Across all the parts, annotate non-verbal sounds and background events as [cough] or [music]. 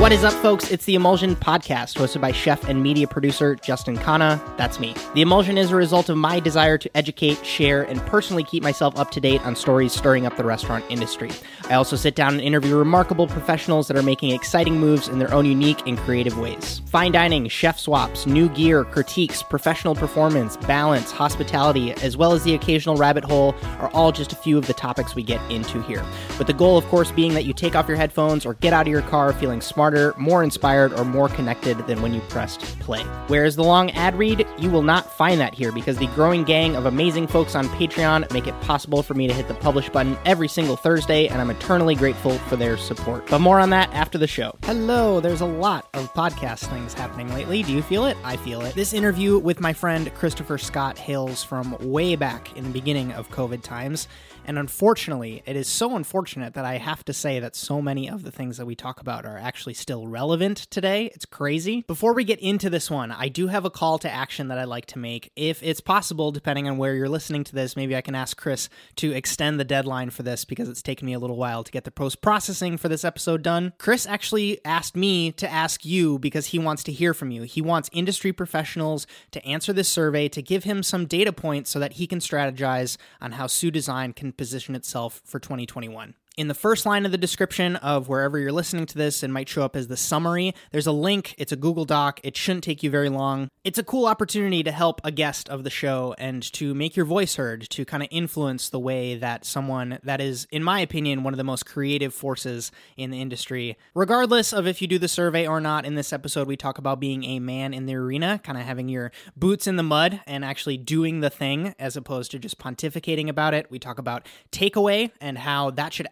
What is up, folks? It's the Emulsion Podcast, hosted by chef and media producer Justin Khanna. That's me. The Emulsion is a result of my desire to educate, share, and personally keep myself up to date on stories stirring up the restaurant industry. I also sit down and interview remarkable professionals that are making exciting moves in their own unique and creative ways. Fine dining, chef swaps, new gear, critiques, professional performance, balance, hospitality, as well as the occasional rabbit hole are all just a few of the topics we get into here. With the goal, of course, being that you take off your headphones or get out of your car feeling smarter, more inspired, or more connected than when you pressed play. Whereas the long ad read, you will not find that here because the growing gang of amazing folks on Patreon make it possible for me to hit the publish button every single Thursday, and I'm eternally grateful for their support. But more on that after the show. Hello, there's a lot of podcast things happening lately. Do you feel it? I feel it. This interview with my friend Christopher Scott hails from way back in the beginning of COVID times. And unfortunately, it is so unfortunate that I have to say that so many of the things that we talk about are actually still relevant today. It's crazy. Before we get into this one, I do have a call to action that I'd like to make. If it's possible, depending on where you're listening to this, maybe I can ask Chris to extend the deadline for this because it's taken me a little while to get the post processing for this episode done. Chris actually asked me to ask you because he wants to hear from you. He wants industry professionals to answer this survey to give him some data points so that he can strategize on how Sous Design can position itself for 2021. In the first line of the description of wherever you're listening to this, it might show up as the summary. There's a link. It's a Google Doc. It shouldn't take you very long. It's a cool opportunity to help a guest of the show and to make your voice heard, to kind of influence the way that someone that is, in my opinion, one of the most creative forces in the industry. Regardless of if you do the survey or not, in this episode, we talk about being a man in the arena, kind of having your boots in the mud and actually doing the thing as opposed to just pontificating about it. We talk about takeaway and how that should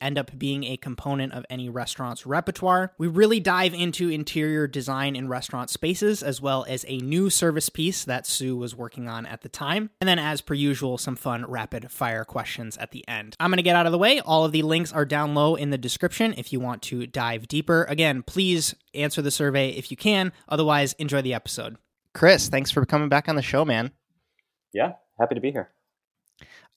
end up being a component of any restaurant's repertoire. We really dive into interior design in restaurant spaces, as well as a new service piece that Sous was working on at the time. And then, as per usual, some fun rapid fire questions at the end. I'm going to get out of the way. All of the links are down low in the description if you want to dive deeper. Again, please answer the survey if you can. Otherwise, enjoy the episode. Chris, thanks for coming back on the show, man. Yeah, happy to be here.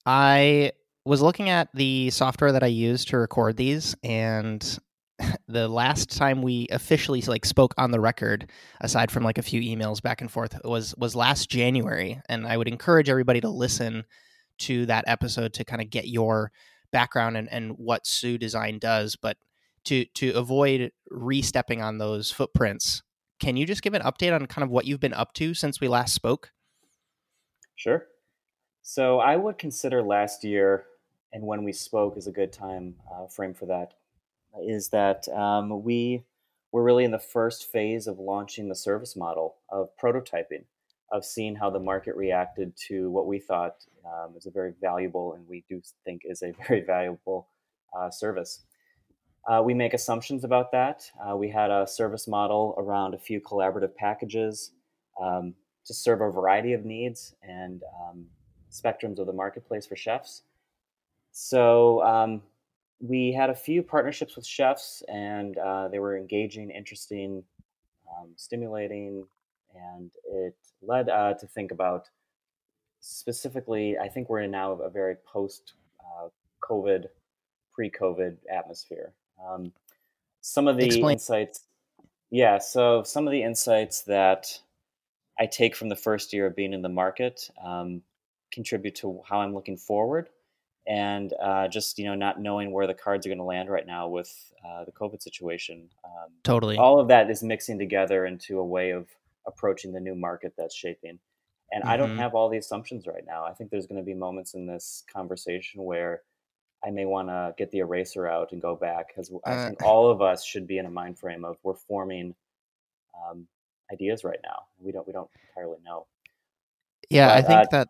I was looking at the software that I use to record these, and [laughs] the last time we officially like spoke on the record, aside from like a few emails back and forth, was was last January. And I would encourage everybody to listen to that episode to kind of get your background and, and what Sous Design does. But to to avoid re-stepping on those footprints, can you just give an update on kind of what you've been up to since we last spoke? Sure. So I would consider last year and when we spoke is a good time uh, frame for that. Is that um, we were really in the first phase of launching the service model of prototyping, of seeing how the market reacted to what we thought um, is a very valuable and we do think is a [laughs] very valuable uh, service. Uh, we make assumptions about that. Uh, we had a service model around a few collaborative packages um, to serve a variety of needs and um, spectrums of the marketplace for chefs. So um, we had a few partnerships with chefs, and uh, they were engaging, interesting, um, stimulating, and it led uh, to think about specifically. I think we're in now a very post uh, COVID, pre COVID atmosphere. Um, some of the Explain. insights, yeah. So some of the insights that I take from the first year of being in the market um, contribute to how I'm looking forward and uh, just you know not knowing where the cards are going to land right now with uh, the COVID situation. Um, totally, all of that is mixing together into a way of approaching the new market that's shaping. And mm-hmm. I don't mm-hmm. have all the assumptions right now. I think there's going to be moments in this conversation where I may want to get the eraser out and go back because I uh, think all of us should be in a mind frame of we're forming um, ideas right now. We don't we don't entirely know. Yeah, but, I think uh, that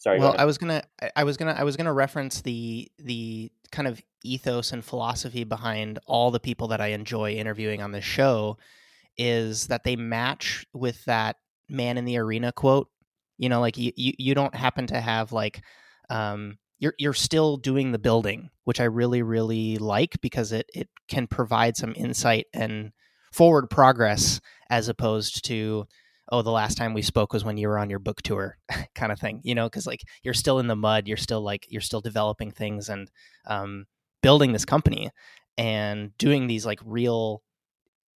Sorry. Well, I was gonna, I was gonna, I was gonna reference the the kind of ethos and philosophy behind all the people that I enjoy interviewing on this show is that they match with that man in the arena quote. You know, like you, you, you don't happen to have like, um, you're you're still doing the building, which I really really like because it it can provide some insight and forward progress as opposed to oh the last time we spoke was when you were on your book tour [laughs] kind of thing you know because like you're still in the mud you're still like you're still developing things and um, building this company and doing these like real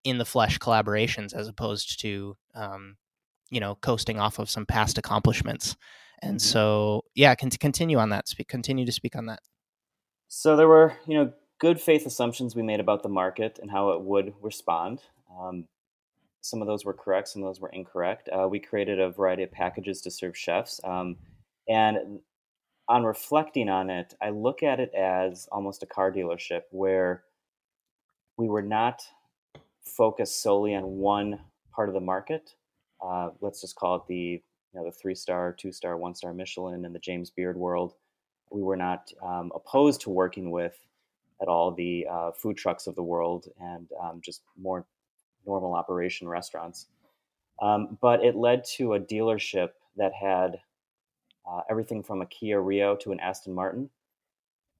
in the flesh collaborations as opposed to um, you know coasting off of some past accomplishments. And mm-hmm. so, yeah, can continue on that. Speak, continue to speak on that. So there were, you know, good faith assumptions we made about the market and how it would respond. Um, some of those were correct, some of those were incorrect. Uh, we created a variety of packages to serve chefs. Um, and on reflecting on it, I look at it as almost a car dealership where we were not focused solely on one part of the market. Uh, let's just call it the you know the three star, two star, one star Michelin and the James Beard world. We were not um, opposed to working with at all the uh, food trucks of the world and um, just more normal operation restaurants. Um, but it led to a dealership that had uh, everything from a Kia Rio to an Aston Martin.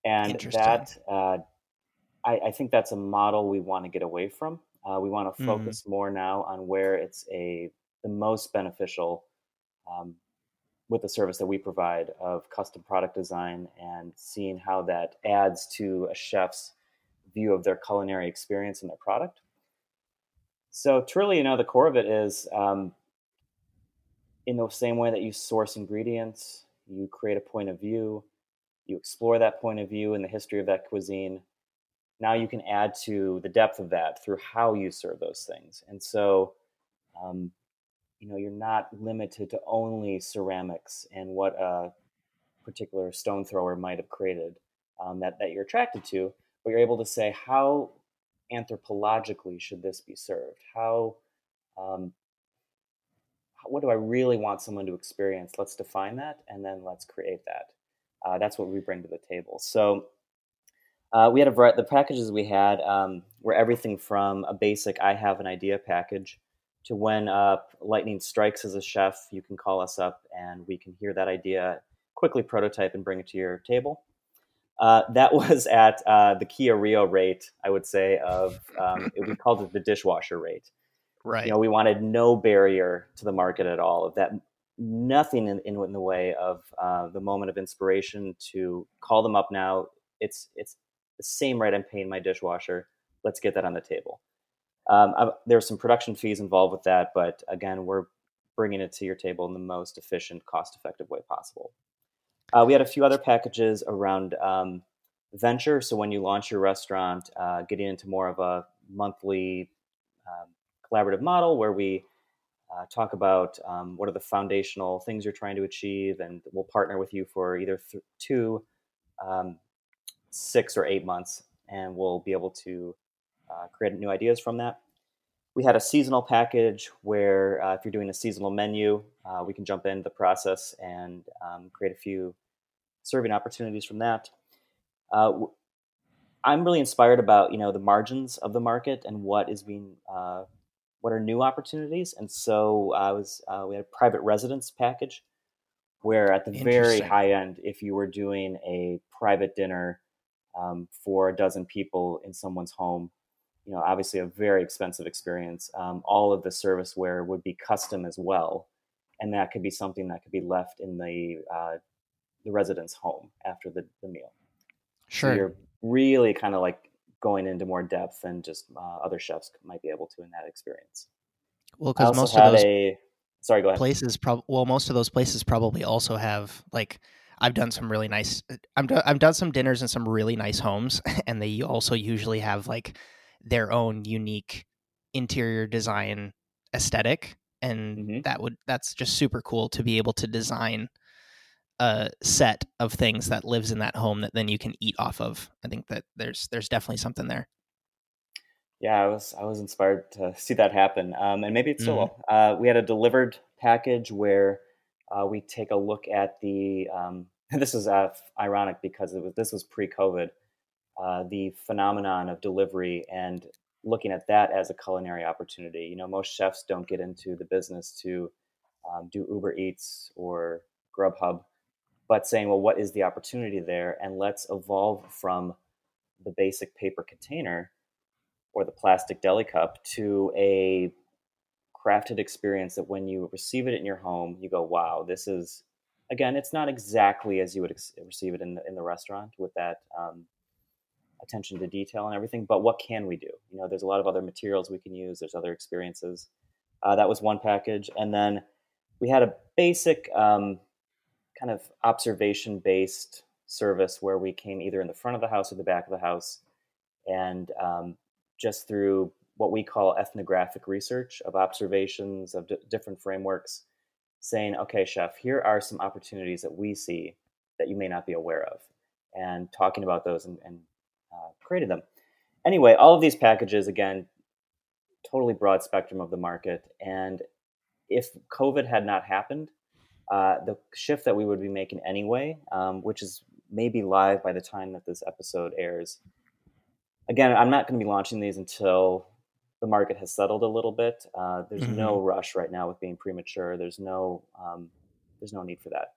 And that, uh, I, I, think that's a model we want to get away from. Uh, we want to mm-hmm. focus mm. more now on where it's a the most beneficial um, with the service that we provide of custom product design and seeing how that adds to a chef's view of their culinary experience and their product. So, truly, you know, the core of it is um, in the same way that you source ingredients, you create a point of view, you explore that point of view and the history of that cuisine. Now you can add to the depth of that through how you serve those things. And so, um, you know, you're not limited to only ceramics and what a particular stone thrower might have created um, that, that you're attracted to, but you're able to say, how anthropologically should this be served? How, um, what do I really want someone to experience? Let's define that and then let's create that. Uh, that's what we bring to the table. So uh, we had a variety, the packages we had um, were everything from a basic I have an idea package to when uh, lightning strikes as a chef, you can call us up and we can hear that idea, quickly prototype and bring it to your table. Uh, that [laughs] was at uh, the Kia Rio rate, I would say, of um, we called it the dishwasher rate. Right. You know, we wanted no barrier to the market at all. Of that, nothing in, in, in the way of uh, the moment of inspiration to call them up now. It's it's the same rate I'm paying my dishwasher. Let's get that on the table. Um, I, there's some production fees involved with that, but again, we're bringing it to your table in the most efficient, cost-effective way possible. Uh, we had a few other packages around um, venture. So when you launch your restaurant, uh, getting into more of a monthly um, collaborative model where we uh, talk about um, what are the foundational things you're trying to achieve, and we'll partner with you for either th- two, um, six, or eight months, and we'll be able to uh, create new ideas from that. We had a seasonal package where uh, if you're doing a seasonal menu, uh, we can jump into the process and um, create a few serving opportunities from that. Uh, I'm really inspired about you know the margins of the market and what is being uh, what are new opportunities. And so I was uh, we had a private residence package where at the very high end, if you were doing a private dinner um, for a dozen people in someone's home, you know, obviously a very expensive experience. Um, all of the serviceware would be custom as well, and that could be something that could be left in the uh, the resident's home after the, the meal. Sure, so you're really kind of like going into more depth than just uh, other chefs might be able to in that experience. Well, because most of those a, sorry, go ahead. Places, prob- well, most of those places probably also have like I've done some really nice. I'm do- I've done some dinners in some really nice homes, [laughs] and they also usually have like their own unique interior design aesthetic and mm-hmm. that would that's just super cool to be able to design a set of things that lives in that home that then you can eat off of i think that there's there's definitely something there yeah i was i was inspired to see that happen um, and maybe it's still mm-hmm. uh, we had a delivered package where uh, we take a look at the um, [laughs] this is uh, ironic because it was this was pre-covid uh, the phenomenon of delivery and looking at that as a culinary opportunity. You know, most chefs don't get into the business to um, do Uber Eats or Grubhub, but saying, well, what is the opportunity there? And let's evolve from the basic paper container or the plastic deli cup to a crafted experience that when you receive it in your home, you go, wow, this is, again, it's not exactly as you would ex- receive it in the, in the restaurant with that um, attention to detail and everything. But what can we do? You know, there's a lot of other materials we can use. There's other experiences. Uh, that was one package, and then we had a basic um, kind of observation based service where we came either in the front of the house or the back of the house, and um, just through what we call ethnographic research of observations of d- different frameworks, saying, okay, chef, here are some opportunities that we see that you may not be aware of, and talking about those and, and uh, created them. Anyway, all of these packages, again, totally broad spectrum of the market. And if COVID had not happened, uh, the shift that we would be making anyway, um, which is maybe live by the time that this episode airs. Again, I'm not going to be launching these until the market has settled a little bit. Uh, there's mm-hmm. no rush right now with being premature. There's no um, there's no need for that.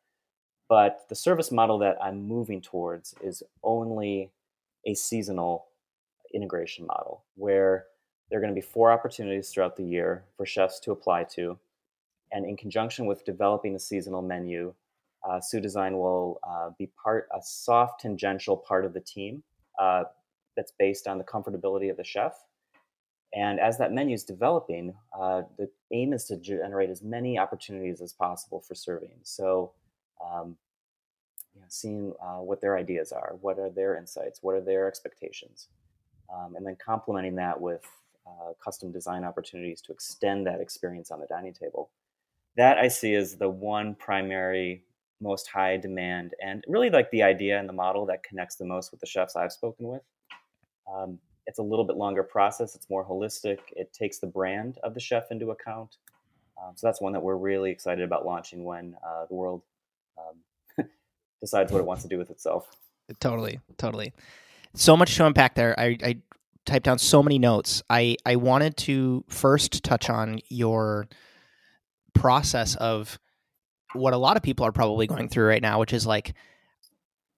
But the service model that I'm moving towards is only a seasonal integration model where there are going to be four opportunities throughout the year for chefs to apply to. And in conjunction with developing a seasonal menu, uh, Sous Design will uh, be part a soft tangential part of the team uh, that's based on the comfortability of the chef. And as that menu is developing, uh, the aim is to generate as many opportunities as possible for serving. So, um, seeing uh, what their ideas are, what are their insights, what are their expectations, um, and then complementing that with uh, custom design opportunities to extend that experience on the dining table. That I see as the one primary, most high demand, and really like the idea and the model that connects the most with the chefs I've spoken with. Um, it's a little bit longer process. It's more holistic. It takes the brand of the chef into account. Um, so that's one that we're really excited about launching when uh, the world um, decides what it wants to do with itself. Totally, totally. So much to unpack there. I, I typed down so many notes. I I wanted to first touch on your process of what a lot of people are probably going through right now, which is like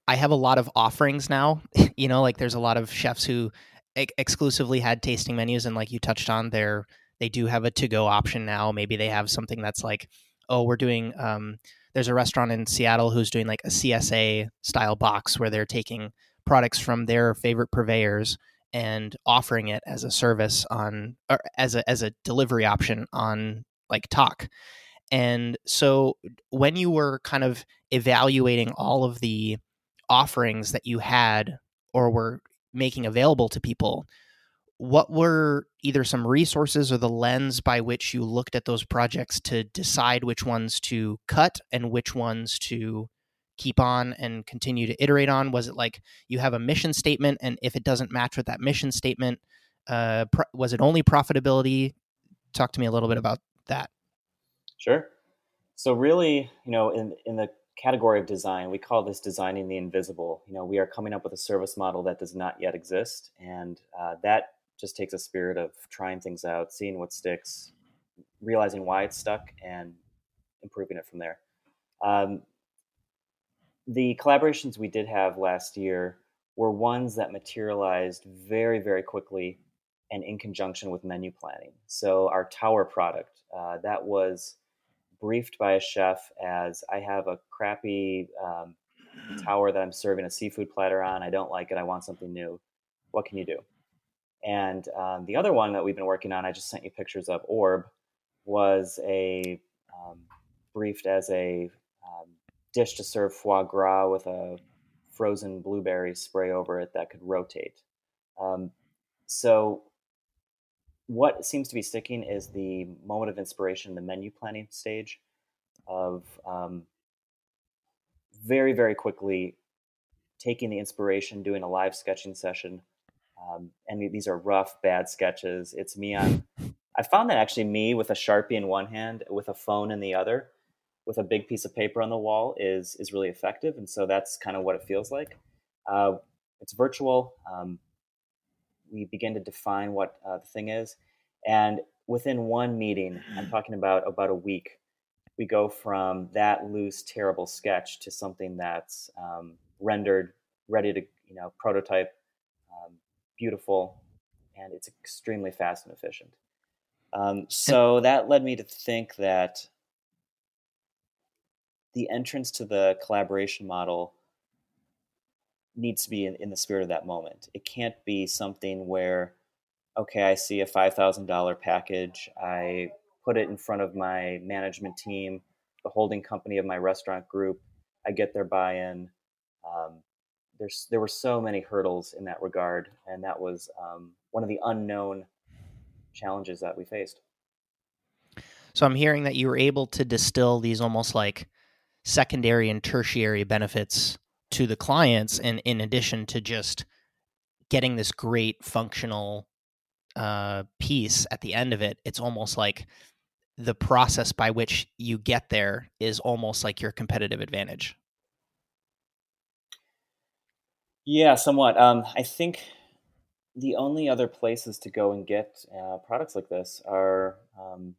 I have a lot of offerings now. [laughs] you know, like there's a lot of chefs who ex- exclusively had tasting menus, and like you touched on, there they do have a to go option now. Maybe they have something that's like, oh, we're doing. Um, there's a restaurant in Seattle who's doing like a CSA style box where they're taking products from their favorite purveyors and offering it as a service on or as a as a delivery option on like Tock. And so when you were kind of evaluating all of the offerings that you had or were making available to people, what were either some resources or the lens by which you looked at those projects to decide which ones to cut and which ones to keep on and continue to iterate on? Was it like you have a mission statement, and if it doesn't match with that mission statement, uh, pro- was it only profitability? Talk to me a little bit about that. Sure. So really, you know, in in the category of design, we call this designing the invisible. You know, we are coming up with a service model that does not yet exist, and uh, that just takes a spirit of trying things out, seeing what sticks, realizing why it's stuck, and improving it from there. Um, the collaborations we did have last year were ones that materialized very, very quickly and in conjunction with menu planning. So, our tower product, uh, that was briefed by a chef as I have a crappy um, tower that I'm serving a seafood platter on. I don't like it. I want something new. What can you do? And um, the other one that we've been working on, I just sent you pictures of Orb, was a um, briefed as a dish to serve foie gras with a frozen blueberry spray over it that could rotate. Um, so, what seems to be sticking is the moment of inspiration, the menu planning stage of um, very, very quickly taking the inspiration, doing a live sketching session. Um, and these are rough, bad sketches. It's me on. I found that actually me with a sharpie in one hand, with a phone in the other, with a big piece of paper on the wall is is really effective, and so that's kind of what it feels like. Uh, it's virtual. Um, we begin to define what uh, the thing is, and within one meeting, I'm talking about about a week, we go from that loose, terrible sketch to something that's um, rendered, ready to you know prototype, beautiful, and it's extremely fast and efficient. Um, so that led me to think that the entrance to the collaboration model needs to be in, in the spirit of that moment. It can't be something where, okay, I see a five thousand dollar package, I put it in front of my management team, the holding company of my restaurant group, I get their buy-in. Um, there's there were so many hurdles in that regard, and that was um, one of the unknown challenges that we faced. So I'm hearing that you were able to distill these almost like secondary and tertiary benefits to the clients and in addition to just getting this great functional uh, piece at the end of it it's almost like the process by which you get there is almost like your competitive advantage yeah somewhat um, i think the only other places to go and get uh, products like this are um,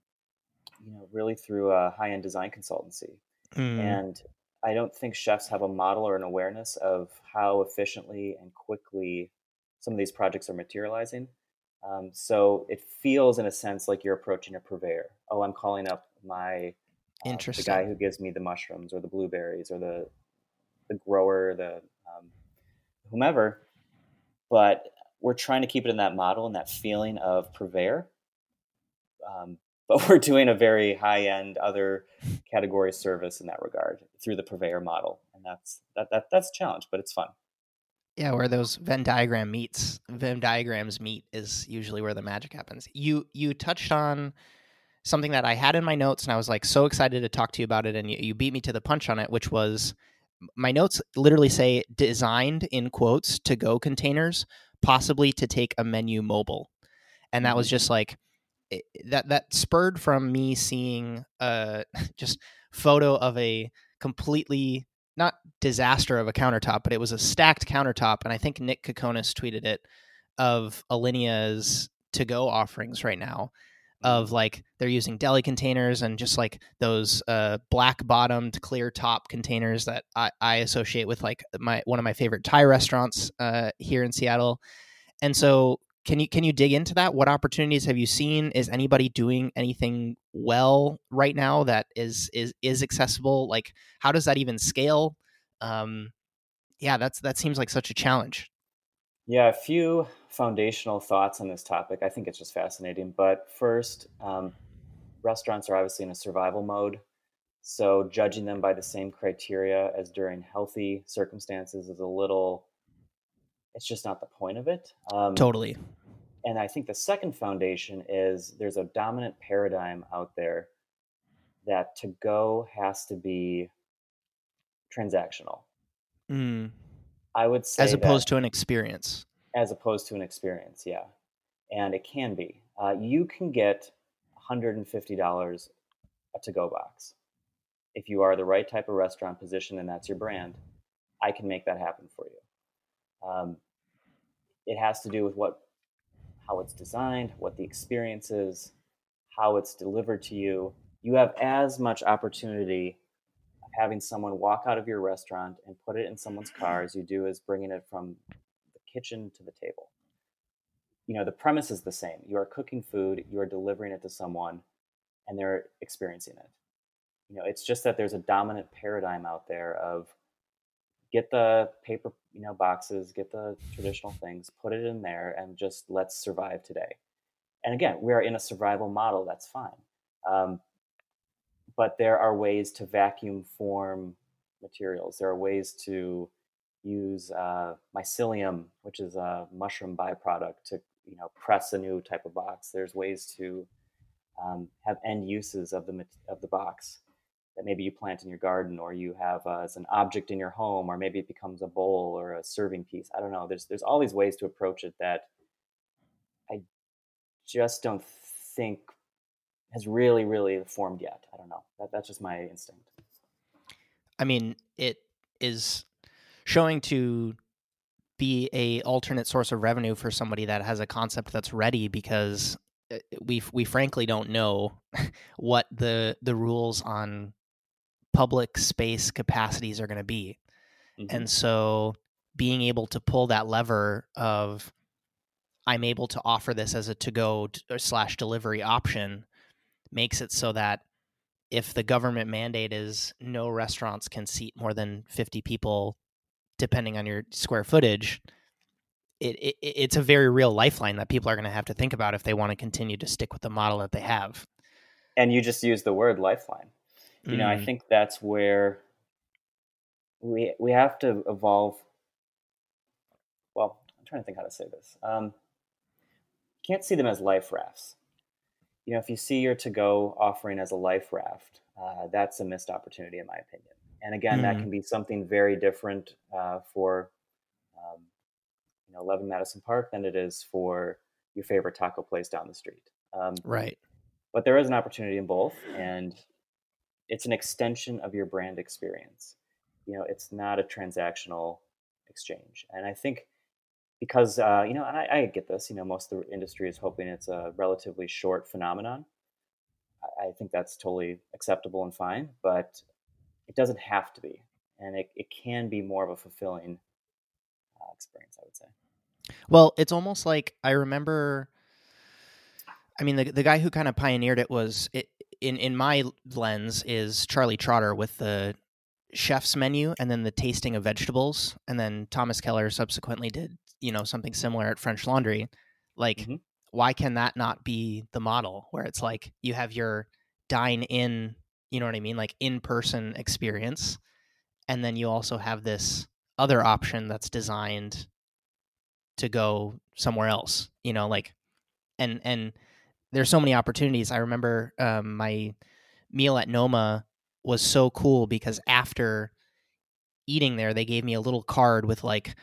you know really through a high-end design consultancy mm. and I don't think chefs have a model or an awareness of how efficiently and quickly some of these projects are materializing. Um, so it feels, in a sense, like you're approaching a purveyor. Oh, I'm calling up my uh, the guy who gives me the mushrooms or the blueberries or the the grower, the whomever. But we're trying to keep it in that model and that feeling of purveyor. Um, [laughs] but we're doing a very high end other category service in that regard through the purveyor model, and that's that, that that's a challenge, but it's fun. Yeah, where those Venn diagram meets, Venn diagrams meet is usually where the magic happens. You you touched on something that I had in my notes, and I was like so excited to talk to you about it, and you, you beat me to the punch on it, which was my notes literally say designed in quotes to go containers, possibly to take a menu mobile, and that was mm-hmm. just like that that spurred from me seeing uh [laughs] just photo of a completely not disaster of a countertop, but it was a stacked countertop, and I think Nick Kokonas tweeted it of Alinea's to go offerings right now of like they're using deli containers and just like those uh, black bottomed clear top containers that I, I, associate with like my one of my favorite Thai restaurants uh, here in Seattle. And so can you can you dig into that? What opportunities have you seen? Is anybody doing anything well right now that is is is accessible? Like how does that even scale? Um yeah that's that seems like such a challenge yeah a few foundational thoughts on this topic i think it's just fascinating but first um, restaurants are obviously in a survival mode so judging them by the same criteria as during healthy circumstances is a little it's just not the point of it. Um, totally. And I think the second foundation is there's a dominant paradigm out there that to go has to be transactional. Mm. I would say as opposed to an experience. As opposed to an experience, yeah, and it can be. Uh, you can get $150 a to-go box if you are the right type of restaurant position and that's your brand. I can make that happen for you. Um, it has to do with what, how it's designed, what the experience is, how it's delivered to you. You have as much opportunity having someone walk out of your restaurant and put it in someone's car as you do as bringing it from the kitchen to the table. You know, the premise is the same. You are cooking food, you are delivering it to someone, and they're experiencing it. You know, it's just that there's a dominant paradigm out there of get the paper you know boxes get the traditional things put it in there and just let's survive today and again we are in a survival model that's fine um, but there are ways to vacuum form materials. There are ways to use uh, mycelium which is a mushroom byproduct to you know press a new type of box. There's ways to um, have end uses of the of the box that maybe you plant in your garden or you have uh, as an object in your home or maybe it becomes a bowl or a serving piece. I don't know. There's there's all these ways to approach it that i just don't think has really really formed yet i don't know that, that's just my instinct i mean it is showing to be a alternate source of revenue for somebody that has a concept that's ready because uh, we we frankly don't know [laughs] what the the rules on public space capacities are going to be. Mm-hmm. And so being able to pull that lever of I'm able to offer this as a to go slash delivery option makes it so that if the government mandate is no restaurants can seat more than 50 people depending on your square footage, it, it it's a very real lifeline that people are going to have to think about if they want to continue to stick with the model that they have. And you just use the word lifeline. You mm. know, I mm. think that's where we we have to evolve. Well, I'm trying to think how to say this. Um, can't see them as life rafts. You know, if you see your to-go offering as a life raft, uh, that's a missed opportunity, in my opinion. And again, mm. that can be something very different uh, for um, you know 11 Madison Park than it is for your favorite taco place down the street. Um, right. But there is an opportunity in both, and it's an extension of your brand experience. You know, it's not a transactional exchange, and I think because uh, you know, and I, I, get this. You know, most of the industry is hoping it's a relatively short phenomenon. I, I think that's totally acceptable and fine, but it doesn't have to be, and it, it can be more of a fulfilling uh, experience. I would say. Well, it's almost like I remember. I mean, the the guy who kind of pioneered it was it, in in my lens is Charlie Trotter with the chef's menu and then the tasting of vegetables, and then Thomas Keller subsequently did you know something similar at French Laundry. Like, mm-hmm. why can that not be the model where it's like you have your dine in, you know what I mean, like in person experience, and then you also have this other option that's designed to go somewhere else you know like and and there's so many opportunities i remember um, my meal at noma was so cool because after eating there they gave me a little card with like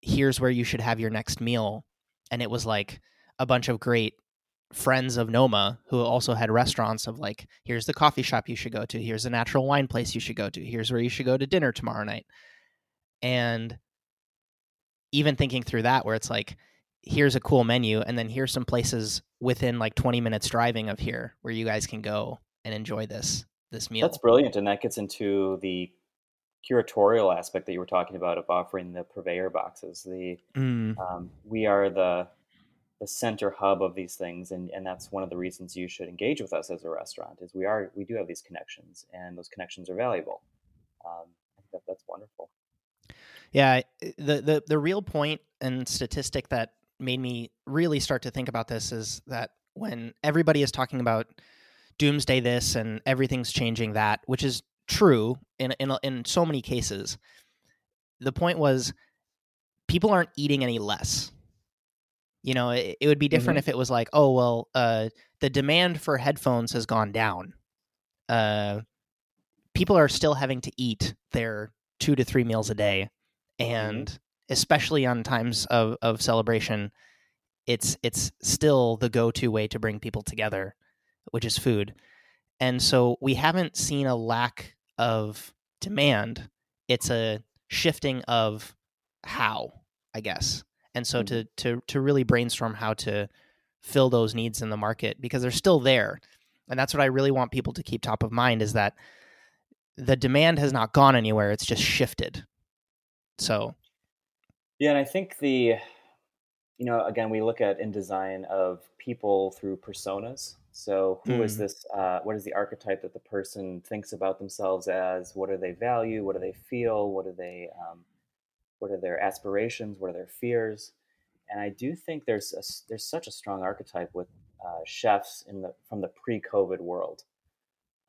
here's where you should have your next meal and it was like a bunch of great friends of noma who also had restaurants of like here's the coffee shop you should go to here's the natural wine place you should go to here's where you should go to dinner tomorrow night. And even thinking through that where it's like here's a cool menu and then here's some places within like 20 minutes driving of here where you guys can go and enjoy this this meal. That's brilliant and that gets into the curatorial aspect that you were talking about of offering the purveyor boxes the mm. um, we are the the center hub of these things and, and that's one of the reasons you should engage with us as a restaurant is we are we do have these connections and those connections are valuable. Um, I think that, that's wonderful. Yeah, the the the real point and statistic that made me really start to think about this is that when everybody is talking about doomsday this and everything's changing that, which is true in in in so many cases, the point was people aren't eating any less. You know, it, it would be different mm-hmm. if it was like, oh well, uh, the demand for headphones has gone down. Uh, people are still having to eat their two to three meals a day Mm-hmm. and mm-hmm. especially on times of, of celebration it's it's still the go-to way to bring people together which is food. And so we haven't seen a lack of demand. It's a shifting of how i guess. And so mm-hmm. to to to really brainstorm how to fill those needs in the market because they're still there. And that's what i really want people to keep top of mind is that the demand has not gone anywhere it's just shifted. So, yeah, and I think the, you know, again, we look at in design of people through personas. So, who mm. is this? Uh, what is the archetype that the person thinks about themselves as? What do they value? What do they feel? What do they? Um, what are their aspirations? What are their fears? And I do think there's a, there's such a strong archetype with uh, chefs in the from the pre-COVID world.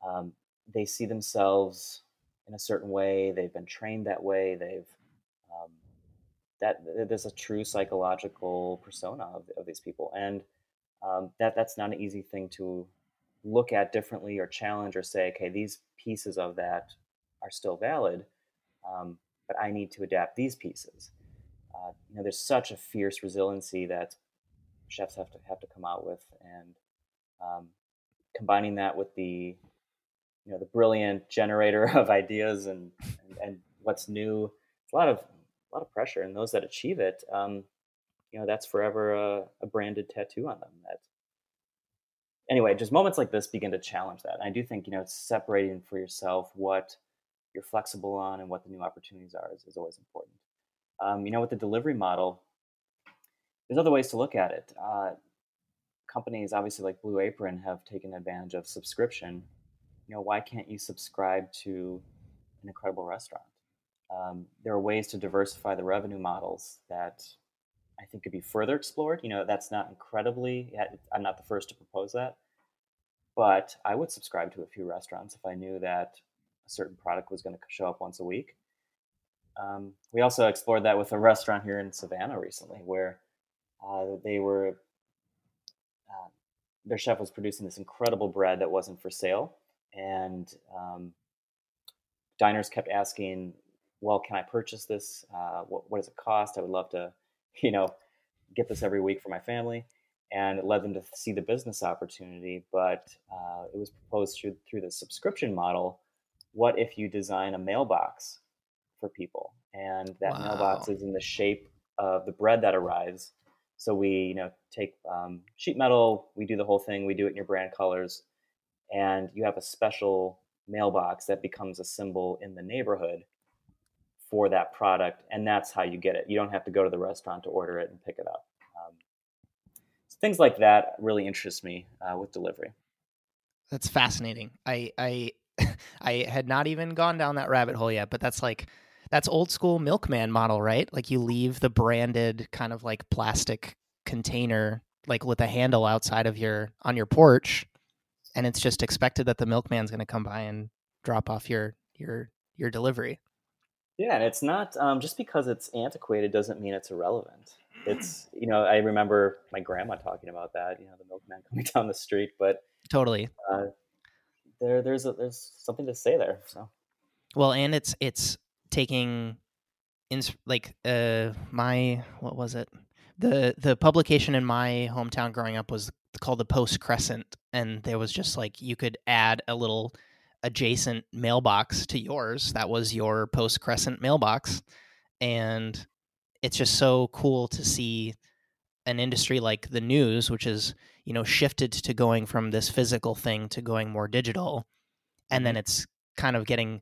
Um, they see themselves in a certain way. They've been trained that way. They've um, that there's a true psychological persona of, of these people, and um, that that's not an easy thing to look at differently or challenge or say, okay, these pieces of that are still valid, um, but I need to adapt these pieces. Uh, you know, there's such a fierce resiliency that chefs have to have to come out with, and um, combining that with the you know the brilliant generator [laughs] of ideas and and, and what's new. It's a lot of a lot of pressure, and those that achieve it, um, you know, that's forever a, a, branded tattoo on them. That anyway, just moments like this begin to challenge that. And I do think you know, it's separating for yourself what you're flexible on and what the new opportunities are is, is always important. Um, you know, with the delivery model, there's other ways to look at it. Uh, companies, obviously like Blue Apron, have taken advantage of subscription. You know, why can't you subscribe to an incredible restaurant? um, there are ways to diversify the revenue models that I think could be further explored. You know, that's not incredibly. I'm not the first to propose that, but I would subscribe to a few restaurants if I knew that a certain product was going to show up once a week. Um, we also explored that with a restaurant here in Savannah recently, where uh, they were uh, their chef was producing this incredible bread that wasn't for sale, and um, diners kept asking, "Well, can I purchase this? Uh, what, what does it cost? I would love to, you know, get this every week for my family." And it led them to see the business opportunity, but uh, it was proposed through through the subscription model. What if you design a mailbox for people, and that wow. mailbox is in the shape of the bread that arrives, so we, you know, take um, sheet metal, we do the whole thing, we do it in your brand colors, and you have a special mailbox that becomes a symbol in the neighborhood for that product, and that's how you get it. You don't have to go to the restaurant to order it and pick it up. Um, so things like that really interest me uh, with delivery. That's fascinating. I I [laughs] I had not even gone down that rabbit hole yet, but that's like that's old school milkman model, right? Like you leave the branded kind of like plastic container like with a handle outside of your on your porch and it's just expected that the milkman's going to come by and drop off your your your delivery. Yeah, and it's not um, just because it's antiquated doesn't mean it's irrelevant. It's you know I remember my grandma talking about that. You know the milkman [laughs] coming down the street, but totally uh, there there's a, there's something to say there. So well, and it's it's taking in like uh my what was it the the publication in my hometown growing up was called the Post Crescent, and there was just like you could add a little adjacent mailbox to yours. That was your Post Crescent mailbox, and it's just so cool to see an industry like the news, which is you know shifted to going from this physical thing to going more digital, and then mm-hmm. it's kind of getting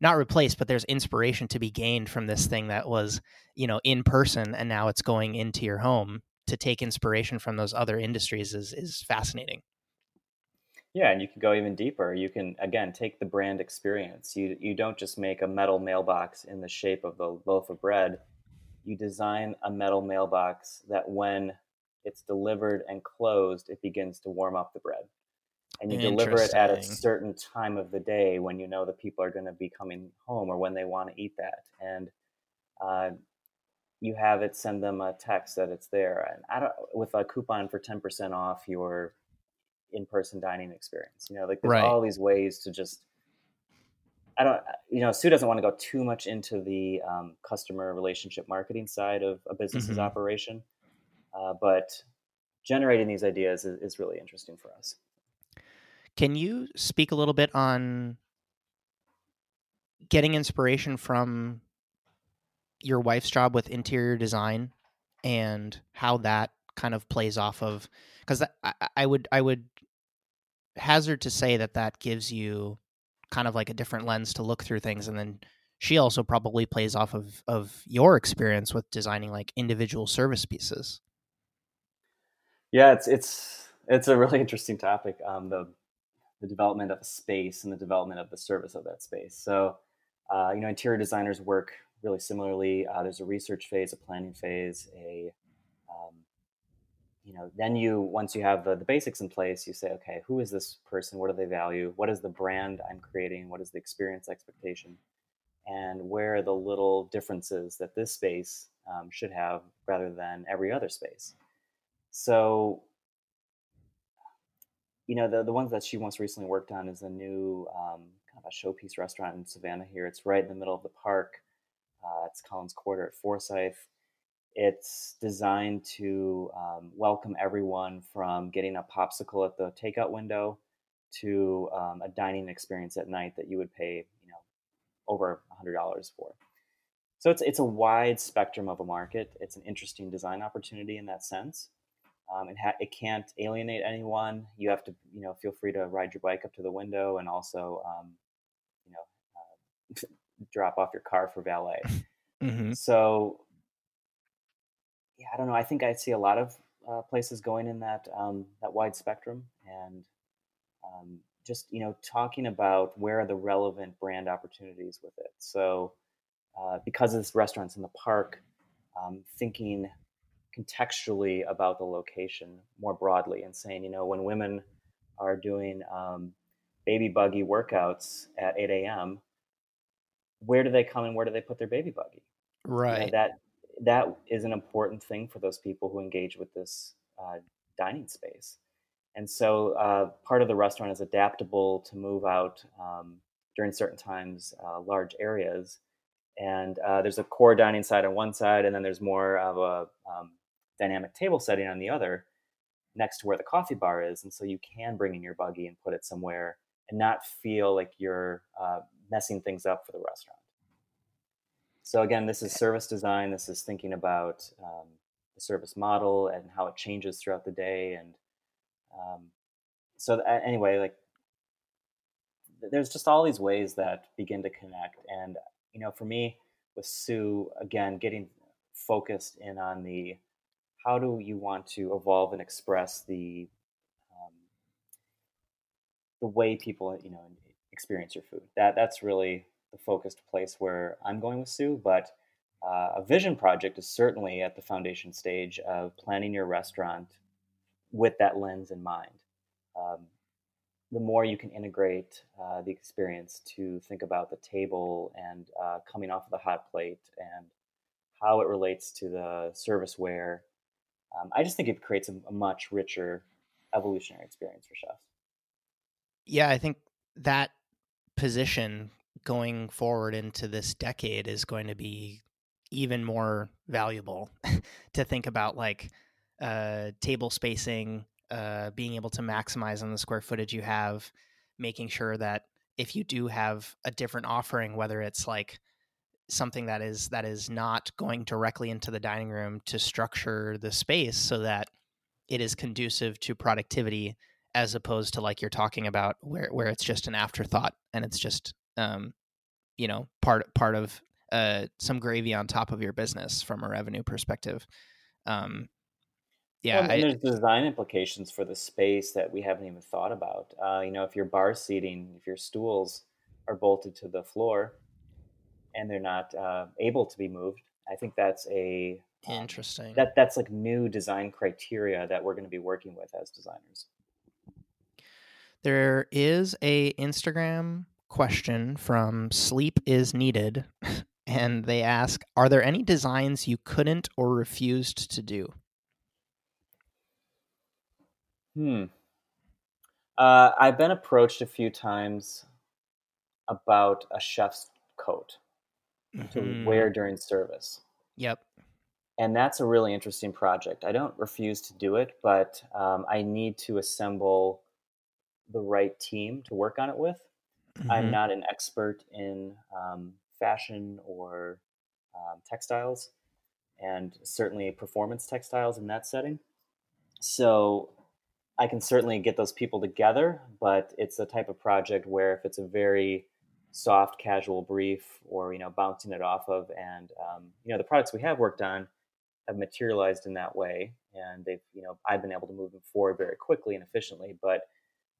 not replaced, but there's inspiration to be gained from this thing that was, you know, in person and now it's going into your home to take inspiration from those other industries is is fascinating. Yeah, and you can go even deeper. You can again take the brand experience. You you don't just make a metal mailbox in the shape of the loaf of bread. You design a metal mailbox that when it's delivered and closed, it begins to warm up the bread and you deliver it at a certain time of the day when you know the people are going to be coming home or when they want to eat that and uh, you have it send them a text that it's there and i don't with a coupon for 10% off your in-person dining experience you know like there's right. all these ways to just i don't you know Sous doesn't want to go too much into the um, customer relationship marketing side of a business's mm-hmm. operation uh, but generating these ideas is, is really interesting for us can you speak a little bit on getting inspiration from your wife's job with interior design and how that kind of plays off of because I, I would I would hazard to say that that gives you kind of like a different lens to look through things and then she also probably plays off of of your experience with designing like individual service pieces yeah it's it's it's a really interesting topic um the the development of a space and the development of the service of that space. So, uh, you know, interior designers work really similarly. Uh, there's a research phase, a planning phase, a you know, then you once you have the, the basics in place, you say, okay, who is this person? What do they value? What is the brand I'm creating? What is the experience expectation? And where are the little differences that this space um, should have rather than every other space? So you know, the, the ones that she most recently worked on is a new um, kind of a showpiece restaurant in Savannah here. It's right in the middle of the park. Uh, it's Collins Quarter at Forsyth. It's designed to um, welcome everyone from getting a popsicle at the takeout window to um, a dining experience at night that you would pay, you know, over $100 for. So it's, it's a wide spectrum of a market. It's an interesting design opportunity in that sense. Um, it, ha- it can't alienate anyone. You have to, you know, feel free to ride your bike up to the window and also, um, you know, uh, [laughs] drop off your car for valet. [laughs] Mm-hmm. So, yeah, I don't know. I think I see a lot of uh, places going in that um, that wide spectrum, and um, just you know, talking about where are the relevant brand opportunities with it. So, uh, because this restaurant's in the park, um, thinking contextually about the location more broadly and saying, you know, when women are doing um, baby buggy workouts at 8 a.m., where do they come and where do they put their baby buggy? Right. You know, that that is an important thing for those people who engage with this uh, dining space. And so uh, part of the restaurant is adaptable to move out um, during certain times, uh, large areas. And uh, there's a core dining side on one side, and then there's more of a um, dynamic table setting on the other next to where the coffee bar is. And so you can bring in your buggy and put it somewhere and not feel like you're uh, messing things up for the restaurant. So again, this is service design. This is thinking about um, the service model and how it changes throughout the day. And um, so anyway, like there's just all these ways that begin to connect. And you know, for me with Sous, again, getting focused in on the how do you want to evolve and express the um, the way people you know experience your food. That that's really the focused place where I'm going with Sous. But uh, a vision project is certainly at the foundation stage of planning your restaurant with that lens in mind. Um, the more you can integrate uh, the experience to think about the table and uh, coming off of the hot plate and how it relates to the serviceware um, I just think it creates a, a much richer evolutionary experience for chefs. Yeah, I think that position going forward into this decade is going to be even more valuable [laughs] to think about like uh, table spacing, uh, being able to maximize on the square footage you have, making sure that if you do have a different offering, whether it's like something that is that is not going directly into the dining room to structure the space so that it is conducive to productivity as opposed to like you're talking about where where it's just an afterthought and it's just um you know part part of uh some gravy on top of your business from a revenue perspective um yeah well, and I, there's design implications for the space that we haven't even thought about uh you know if your bar seating if your stools are bolted to the floor and they're not uh, able to be moved. I think that's a um, interesting. That that's like new design criteria that we're going to be working with as designers. There is a Instagram question from Sleep is Needed, [laughs] and they ask, "Are there any designs you couldn't or refused to do?" Hmm. Uh, I've been approached a few times about a chef's coat mm-hmm. to wear during service. Yep. And that's a really interesting project. I don't refuse to do it, but um, I need to assemble the right team to work on it with. Mm-hmm. I'm not an expert in um, fashion or um, textiles, and certainly performance textiles in that setting. So I can certainly get those people together, but it's a type of project where if it's a very soft casual brief or you know bouncing it off of and um, you know the products we have worked on have materialized in that way and they've you know i've been able to move them forward very quickly and efficiently but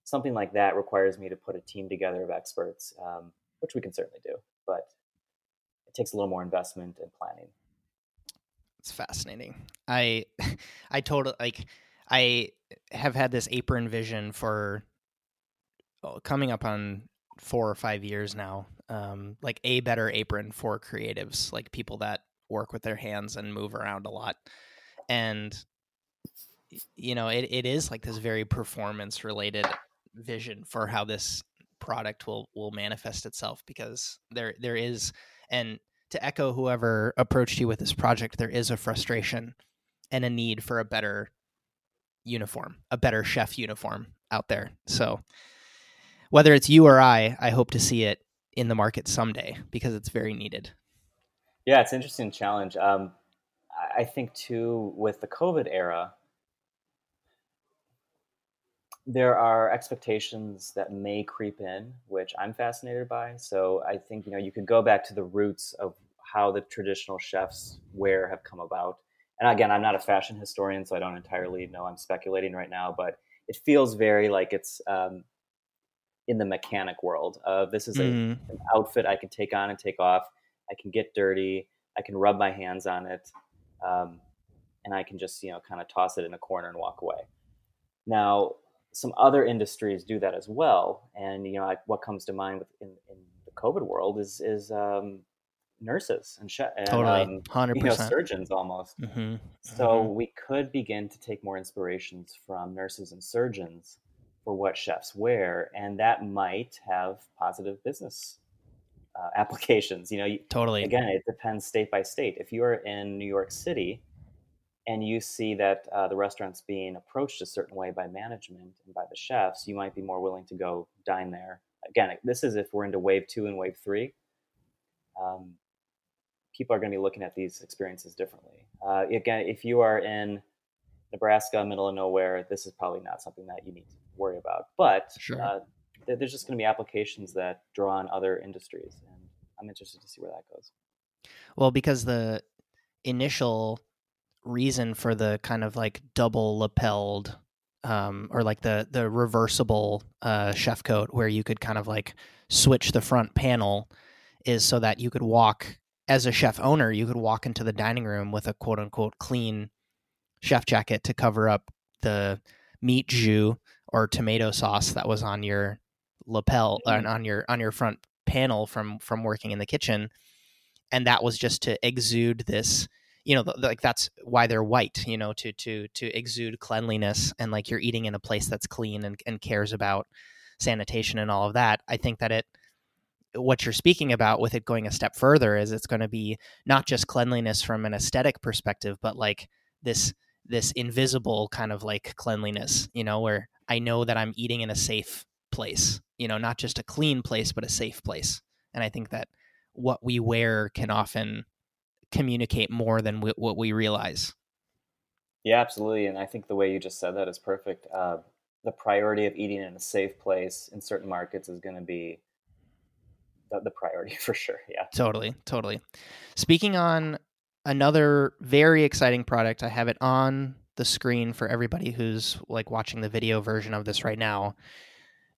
something like that requires me to put a team together of experts um, which we can certainly do but it takes a little more investment and planning it's fascinating i [laughs] i told like i have had this apron vision for oh, coming up on four or five years now. Um, like a better apron for creatives, like people that work with their hands and move around a lot. And you know, it, it is like this very performance related vision for how this product will will manifest itself because there there is and to echo whoever approached you with this project, there is a frustration and a need for a better uniform, a better chef uniform out there. So whether it's you or I, I hope to see it in the market someday because it's very needed. Yeah, it's an interesting challenge. Um, I think too with the COVID era, there are expectations that may creep in, which I'm fascinated by. So I think you know you could go back to the roots of how the traditional chefs wear have come about. And again, I'm not a fashion historian, so I don't entirely know. I'm speculating right now, but it feels very like it's um, in the mechanic world of this is a, mm. an outfit I can take on and take off. I can get dirty. I can rub my hands on it, um, and I can just you know kind of toss it in a corner and walk away. Now, some other industries do that as well, and you know like what comes to mind with, in, in the COVID world is is um, nurses and, and totally hundred um, you know, surgeons almost. Mm-hmm. So Mm-hmm. we could begin to take more inspirations from nurses and surgeons for what chefs wear, and that might have positive business uh, [laughs] applications. You know, you- Totally. again, it depends state by state. If you are in New York City and you see that uh, the restaurant's being approached a certain way by management and by the chefs, you might be more willing to go dine there. Again, this is if we're into wave two and wave three. Um, people are going to be looking at these experiences differently. Uh, again, if you are in Nebraska, middle of nowhere, this is probably not something that you need to worry about. But Sure. uh, there- there's just going to be applications that draw on other industries, and I'm interested to see where that goes. Well, because the initial reason for the kind of like double lapelled um, or like the the reversible uh, chef coat where you could kind of like switch the front panel is so that you could walk as a chef owner you could walk into the dining room with a quote unquote clean chef jacket to cover up the meat jus or tomato sauce that was on your lapel uh, Mm. on your on your front panel from from working in the kitchen and that was just to exude this you know like that's why they're white you know to to to exude cleanliness and like you're eating in a place that's clean and, and cares about sanitation and all of that i think that it what you're speaking about with it going a step further is it's going to be not just cleanliness from an aesthetic perspective but like this this invisible kind of like cleanliness you know where i know that i'm eating in a safe place you know not just a clean place but a safe place. And i think that what we wear can often communicate more than w- what we realize. Yeah, absolutely. And I think the way you just said that is perfect. Uh, the priority of eating in a safe place in certain markets is going to be the, the priority [laughs] for sure. Yeah. Totally, totally. Speaking on another very exciting product, I have it on the screen for everybody who's like watching the video version of this right now.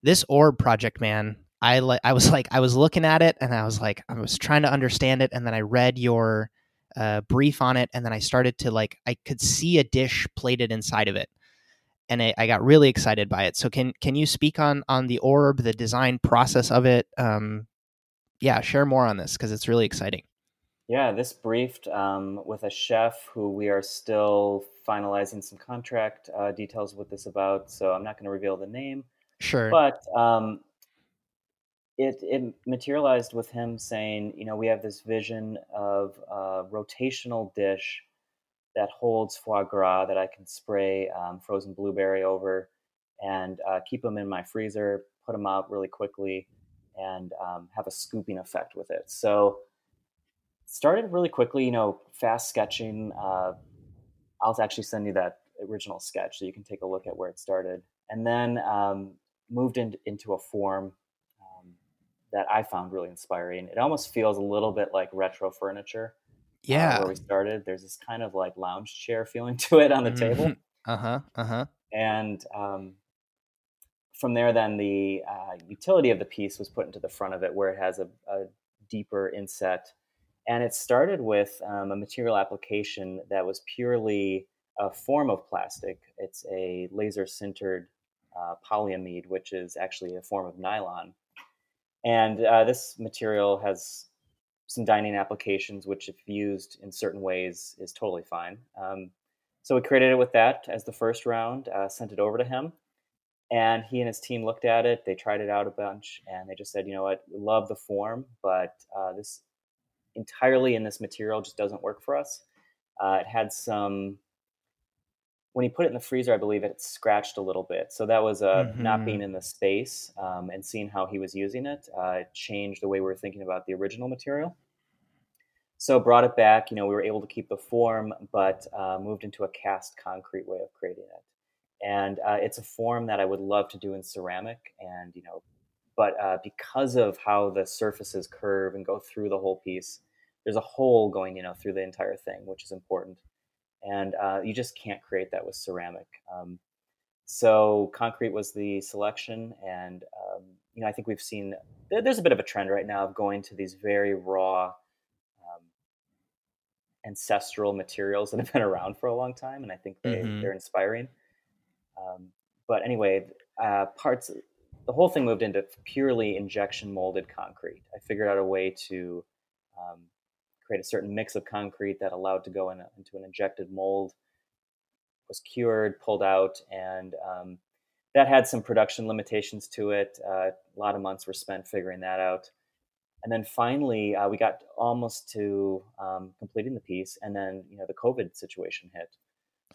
This orb project, man, I like. I was like, I was looking at it, and I was like, I was trying to understand it, and then I read your uh, brief on it, and then I started to like, I could see a dish plated inside of it, and I, I got really excited by it. So, can can you speak on on the orb, the design process of it? Um, yeah, share more on this because it's really exciting. Yeah, this briefed um, with a chef who we are still finalizing some contract uh, details with this about. So I'm not going to reveal the name, Sure. but um, it it materialized with him saying, you know, we have this vision of a rotational dish that holds foie gras that I can spray um, frozen blueberry over and uh, keep them in my freezer, put them out really quickly, and um, have a scooping effect with it. So started really quickly, you know, fast sketching. Uh, I'll actually send you that original sketch so you can take a look at where it started. And then um, moved in, into a form that I found really inspiring. It almost feels a little bit like retro furniture. uh, yeah. where we started. There's this kind of like lounge chair feeling [laughs] to it on the table. Uh huh. Uh huh. And um, from there, then the uh, utility of the piece was put into the front of it where it has a, a deeper inset. And it started with um, a material application that was purely a form of plastic. It's a laser sintered uh, polyamide, which is actually a form of nylon. And uh, this material has some dining applications, which, if used in certain ways, is totally fine. Um, so we created it with that as the first round, uh, sent it over to him, and he and his team looked at it. They tried it out a bunch, and they just said, "You know what? We love the form, but uh, this entirely in this material just doesn't work for us." Uh, it had some. When he put it in the freezer, I believe it scratched a little bit. So that was uh, not Mhm. being in the space um, and seeing how he was using it. Uh, changed the way we were thinking about the original material. So brought it back. You know, we were able to keep the form, but uh, moved into a cast concrete way of creating it. And uh, it's a form that I would love to do in ceramic, and you know, but uh, because of how the surfaces curve and go through the whole piece, there's a hole going, you know, through the entire thing, which is important. And uh, you just can't create that with ceramic. Um, so concrete was the selection, and um, you know, I think we've seen there's a bit of a trend right now of going to these very raw ancestral materials that have been around for a long time, and I think they Mhm. they're inspiring. Um, but anyway, uh, parts the whole thing moved into purely injection molded concrete. I figured out a way to um, create a certain mix of concrete that allowed to go in a, into an injected mold. Was cured, pulled out, and um, that had some production limitations to it. Uh, a lot of months were spent figuring that out. And then finally, uh, we got almost to um, completing the piece, and then you know the COVID situation hit.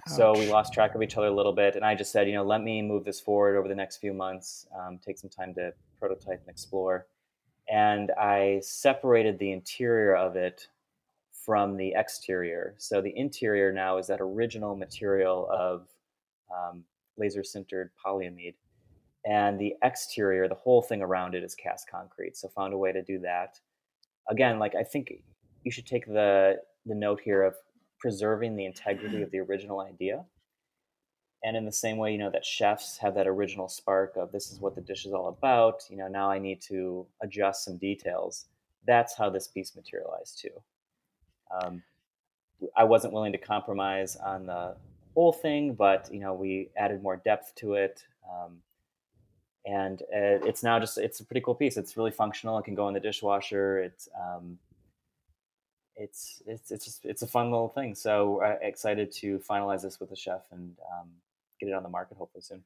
So we lost track of each other a little bit, and I just said, you know, let me move this forward over the next few months, um, take some time to prototype and explore. And I separated the interior of it from the exterior. So the interior now is that original material of um, laser sintered polyamide, and the exterior, the whole thing around it, is cast concrete. So found a way to do that. Again, like I think you should take the the note here of preserving the integrity of the original idea. And in the same way, you know, that chefs have that original spark of this is what the dish is all about, you know, now I need to adjust some details. That's how this piece materialized too. Um, I wasn't willing to compromise on the whole thing, but, you know, we added more depth to it. Um, and uh, it's now just, it's a pretty cool piece. It's really functional. It can go in the dishwasher. It's, um, it's it's it's just it's a fun little thing. So uh, excited to finalize this with the chef and um, get it on the market hopefully soon.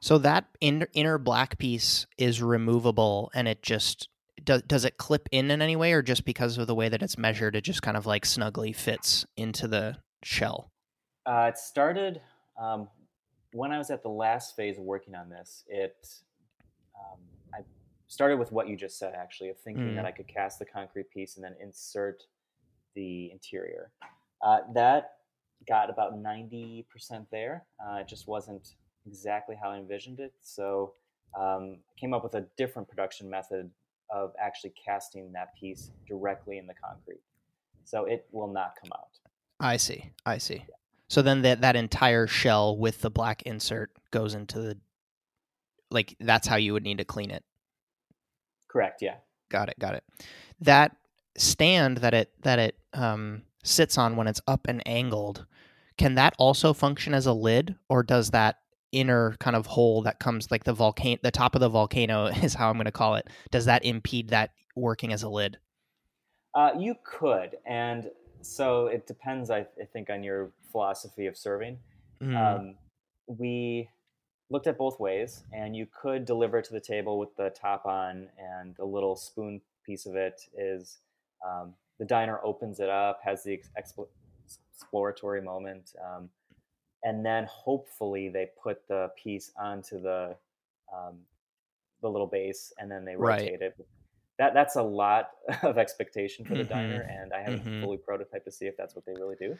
So that in, inner black piece is removable, and it just does. Does it clip in in any way, or just because of the way that it's measured, it just kind of like snugly fits into the shell? Uh, it started um, when I was at the last phase of working on this. It um, I started with what you just said actually of thinking Mm. that I could cast the concrete piece and then insert the interior. Uh, that got about ninety percent there. Uh, it just wasn't exactly how I envisioned it. So um, I came up with a different production method of actually casting that piece directly in the concrete. So it will not come out. I see. I see. So then that that entire shell with the black insert goes into the like that's how you would need to clean it. Correct. Yeah. Got it. Got it. That stand that it that it um, sits on when it's up and angled, can that also function as a lid, or does that inner kind of hole that comes like the volcano, the top of the volcano [laughs] is how I'm going to call it? Does that impede that working as a lid? Uh, you could, and so it depends. I, I think on your philosophy of serving. Mm, Um, we looked at both ways, and you could deliver to the table with the top on, and a little spoon piece of it is um, the diner opens it up, has the ex- exploratory moment, um, and then hopefully they put the piece onto the um, the little base, and then they Right. rotate it. That that's a lot [laughs] of expectation for the Mhm. diner, and I haven't Mhm. fully prototyped to see if that's what they really do.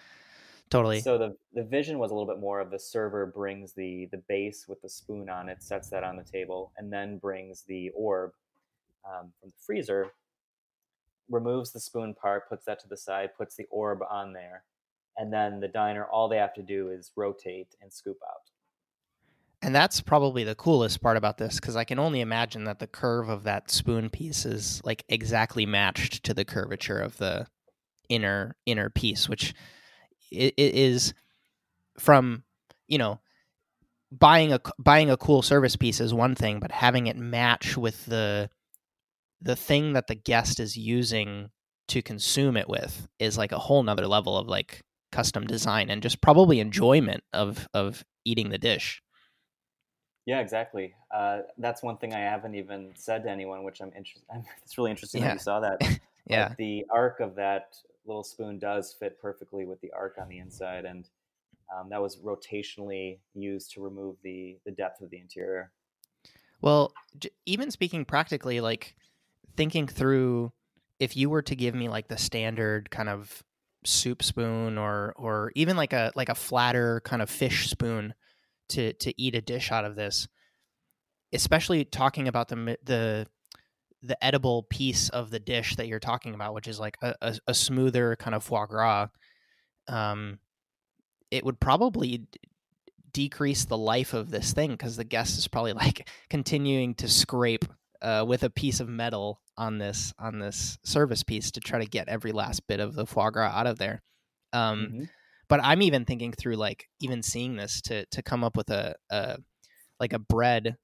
totally. So the the vision was a little bit more of the server brings the the base with the spoon on it, sets that on the table, and then brings the orb um, from the freezer, removes the spoon part, puts that to the side, puts the orb on there, and then the diner all they have to do is rotate and scoop out. And that's probably the coolest part about this because I can only imagine that the curve of that spoon piece is like exactly matched to the curvature of the inner inner piece, which it, is from you know buying a buying a cool service piece is one thing, but having it match with the the thing that the guest is using to consume it with is like a whole nother level of like custom design and just probably enjoyment of of eating the dish. Yeah, exactly. Uh, that's one thing I haven't even said to anyone, which I'm interested. [laughs] It's really interesting that you saw that. [laughs] Yeah. The arc of that little spoon does fit perfectly with the arc on the inside, and um, that was rotationally used to remove the the depth of the interior. Well, j- even speaking practically, like thinking through if you were to give me like the standard kind of soup spoon or or even like a like a flatter kind of fish spoon to to eat a dish out of this, especially talking about the the the edible piece of the dish that you're talking about, which is like a, a, a smoother kind of foie gras, um, it would probably decrease the life of this thing because the guest is probably like [laughs] continuing to scrape uh, with a piece of metal on this on this service piece to try to get every last bit of the foie gras out of there. Um, mm-hmm. But I'm even thinking through like even seeing this to to come up with a, a like a bread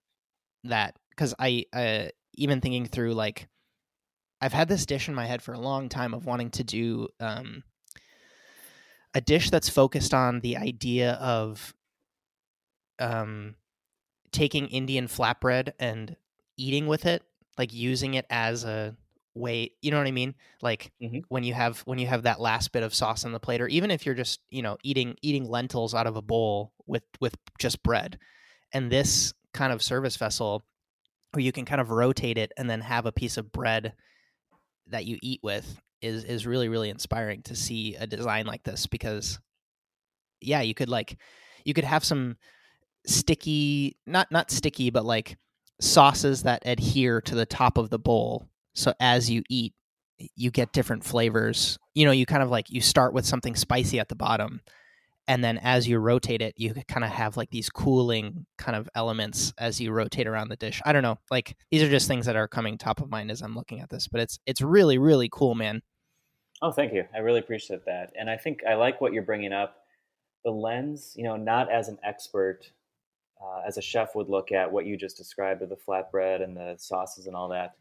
that because I uh, even thinking through like I've had this dish in my head for a long time of wanting to do um, a dish that's focused on the idea of um, taking Indian flatbread and eating with it, like using it as a way you know what i mean like mm-hmm. when you have when you have that last bit of sauce on the plate or even if you're just you know eating eating lentils out of a bowl with with just bread and this kind of service vessel where you can kind of rotate it and then have a piece of bread that you eat with is is really really inspiring to see a design like this because yeah you could like you could have some sticky not not sticky but like sauces that adhere to the top of the bowl. So as you eat you get different flavors. You know you kind of like you start with something spicy at the bottom and then as you rotate it you kind of have like these cooling kind of elements as you rotate around the dish. I don't know like these are just things that are coming top of mind as i'm looking at this but it's it's really really cool man. Oh thank you. I really appreciate that. And i think i like what you're bringing up. The lens you know not as an expert uh, as a chef would look at what you just described with the flatbread and the sauces and all that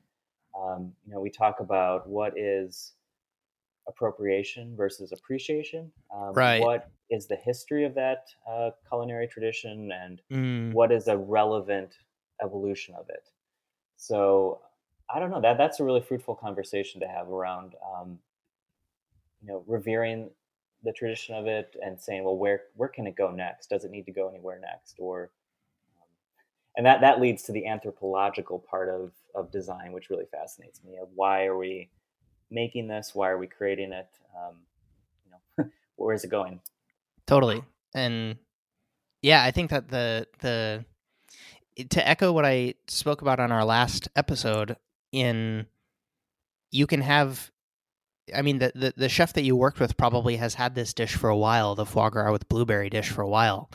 um, you know we talk about what is appropriation versus appreciation. Um, right. What is the history of that uh, culinary tradition, and mm. what is a relevant evolution of it? So I don't know that that's a really fruitful conversation to have around, um, you know, revering the tradition of it and saying, well, where where can it go next? Does it need to go anywhere next, or and that that leads to the anthropological part of of design, which really fascinates me. Of why are we making this? Why are we creating it? Um, you know, [laughs] where is it going? Totally. And yeah, I think that the the to echo what I spoke about on our last episode in you can have I mean the, the, the chef that you worked with probably has had this dish for a while, the foie gras with blueberry dish for a while.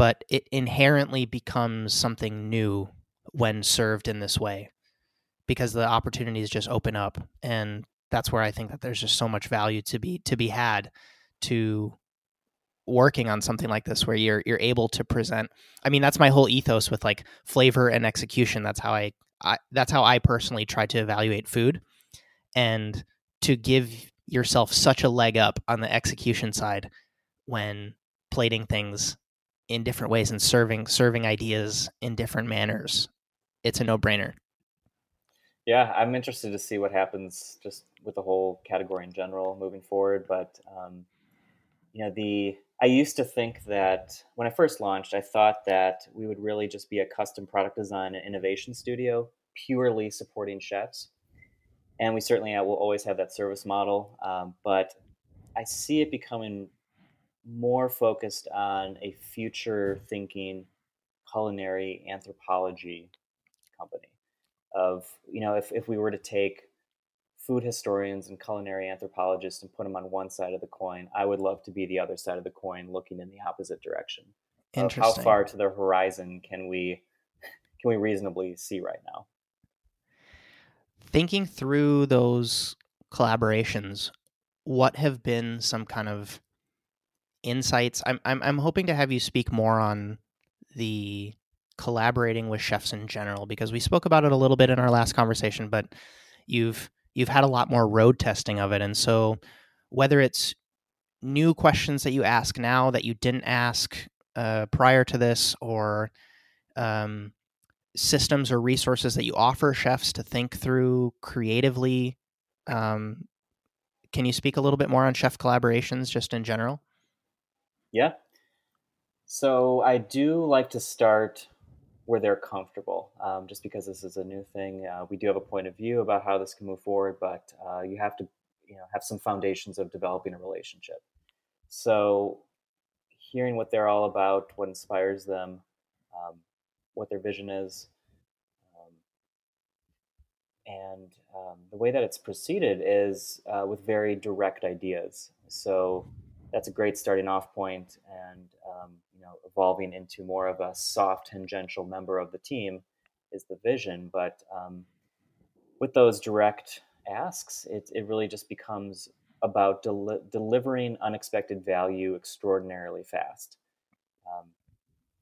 But it inherently becomes something new when served in this way because the opportunities just open up and that's where I think that there's just so much value to be to be had to working on something like this where you're you're able to present. I mean that's my whole ethos with like flavor and execution. That's how I, I that's how I personally try to evaluate food and to give yourself such a leg up on the execution side when plating things in different ways and serving serving ideas in different manners it's a no-brainer yeah, I'm interested to see what happens just with the whole category in general moving forward. But um, you know, the I used to think that when I first launched, I thought that we would really just be a custom product design and innovation studio, purely supporting chefs. And we certainly uh, will always have that service model, um, but I see it becoming more focused on a future thinking culinary anthropology company of you know if, if we were to take food historians and culinary anthropologists and put them on one side of the coin i would love to be the other side of the coin looking in the opposite direction of how far to the horizon can we can we reasonably see right now. Thinking through those collaborations what have been some kind of insights. I'm i'm, I'm hoping to have you speak more on the collaborating with chefs in general because we spoke about it a little bit in our last conversation but you've you've had a lot more road testing of it. And so whether it's new questions that you ask now that you didn't ask uh, prior to this or um, systems or resources that you offer chefs to think through creatively um, can you speak a little bit more on chef collaborations just in general yeah so i do like to start where they're comfortable. Um, just because this is a new thing, uh, we do have a point of view about how this can move forward, but uh, you have to, you know, have some foundations of developing a relationship. So, hearing what they're all about, what inspires them, um, what their vision is, um, and um, the way that it's proceeded is uh, with very direct ideas. So that's a great starting off point, and um, you know, evolving into more of a soft, tangential member of the team is the vision. But um, with those direct asks, it, it really just becomes about del- delivering unexpected value extraordinarily fast. Um,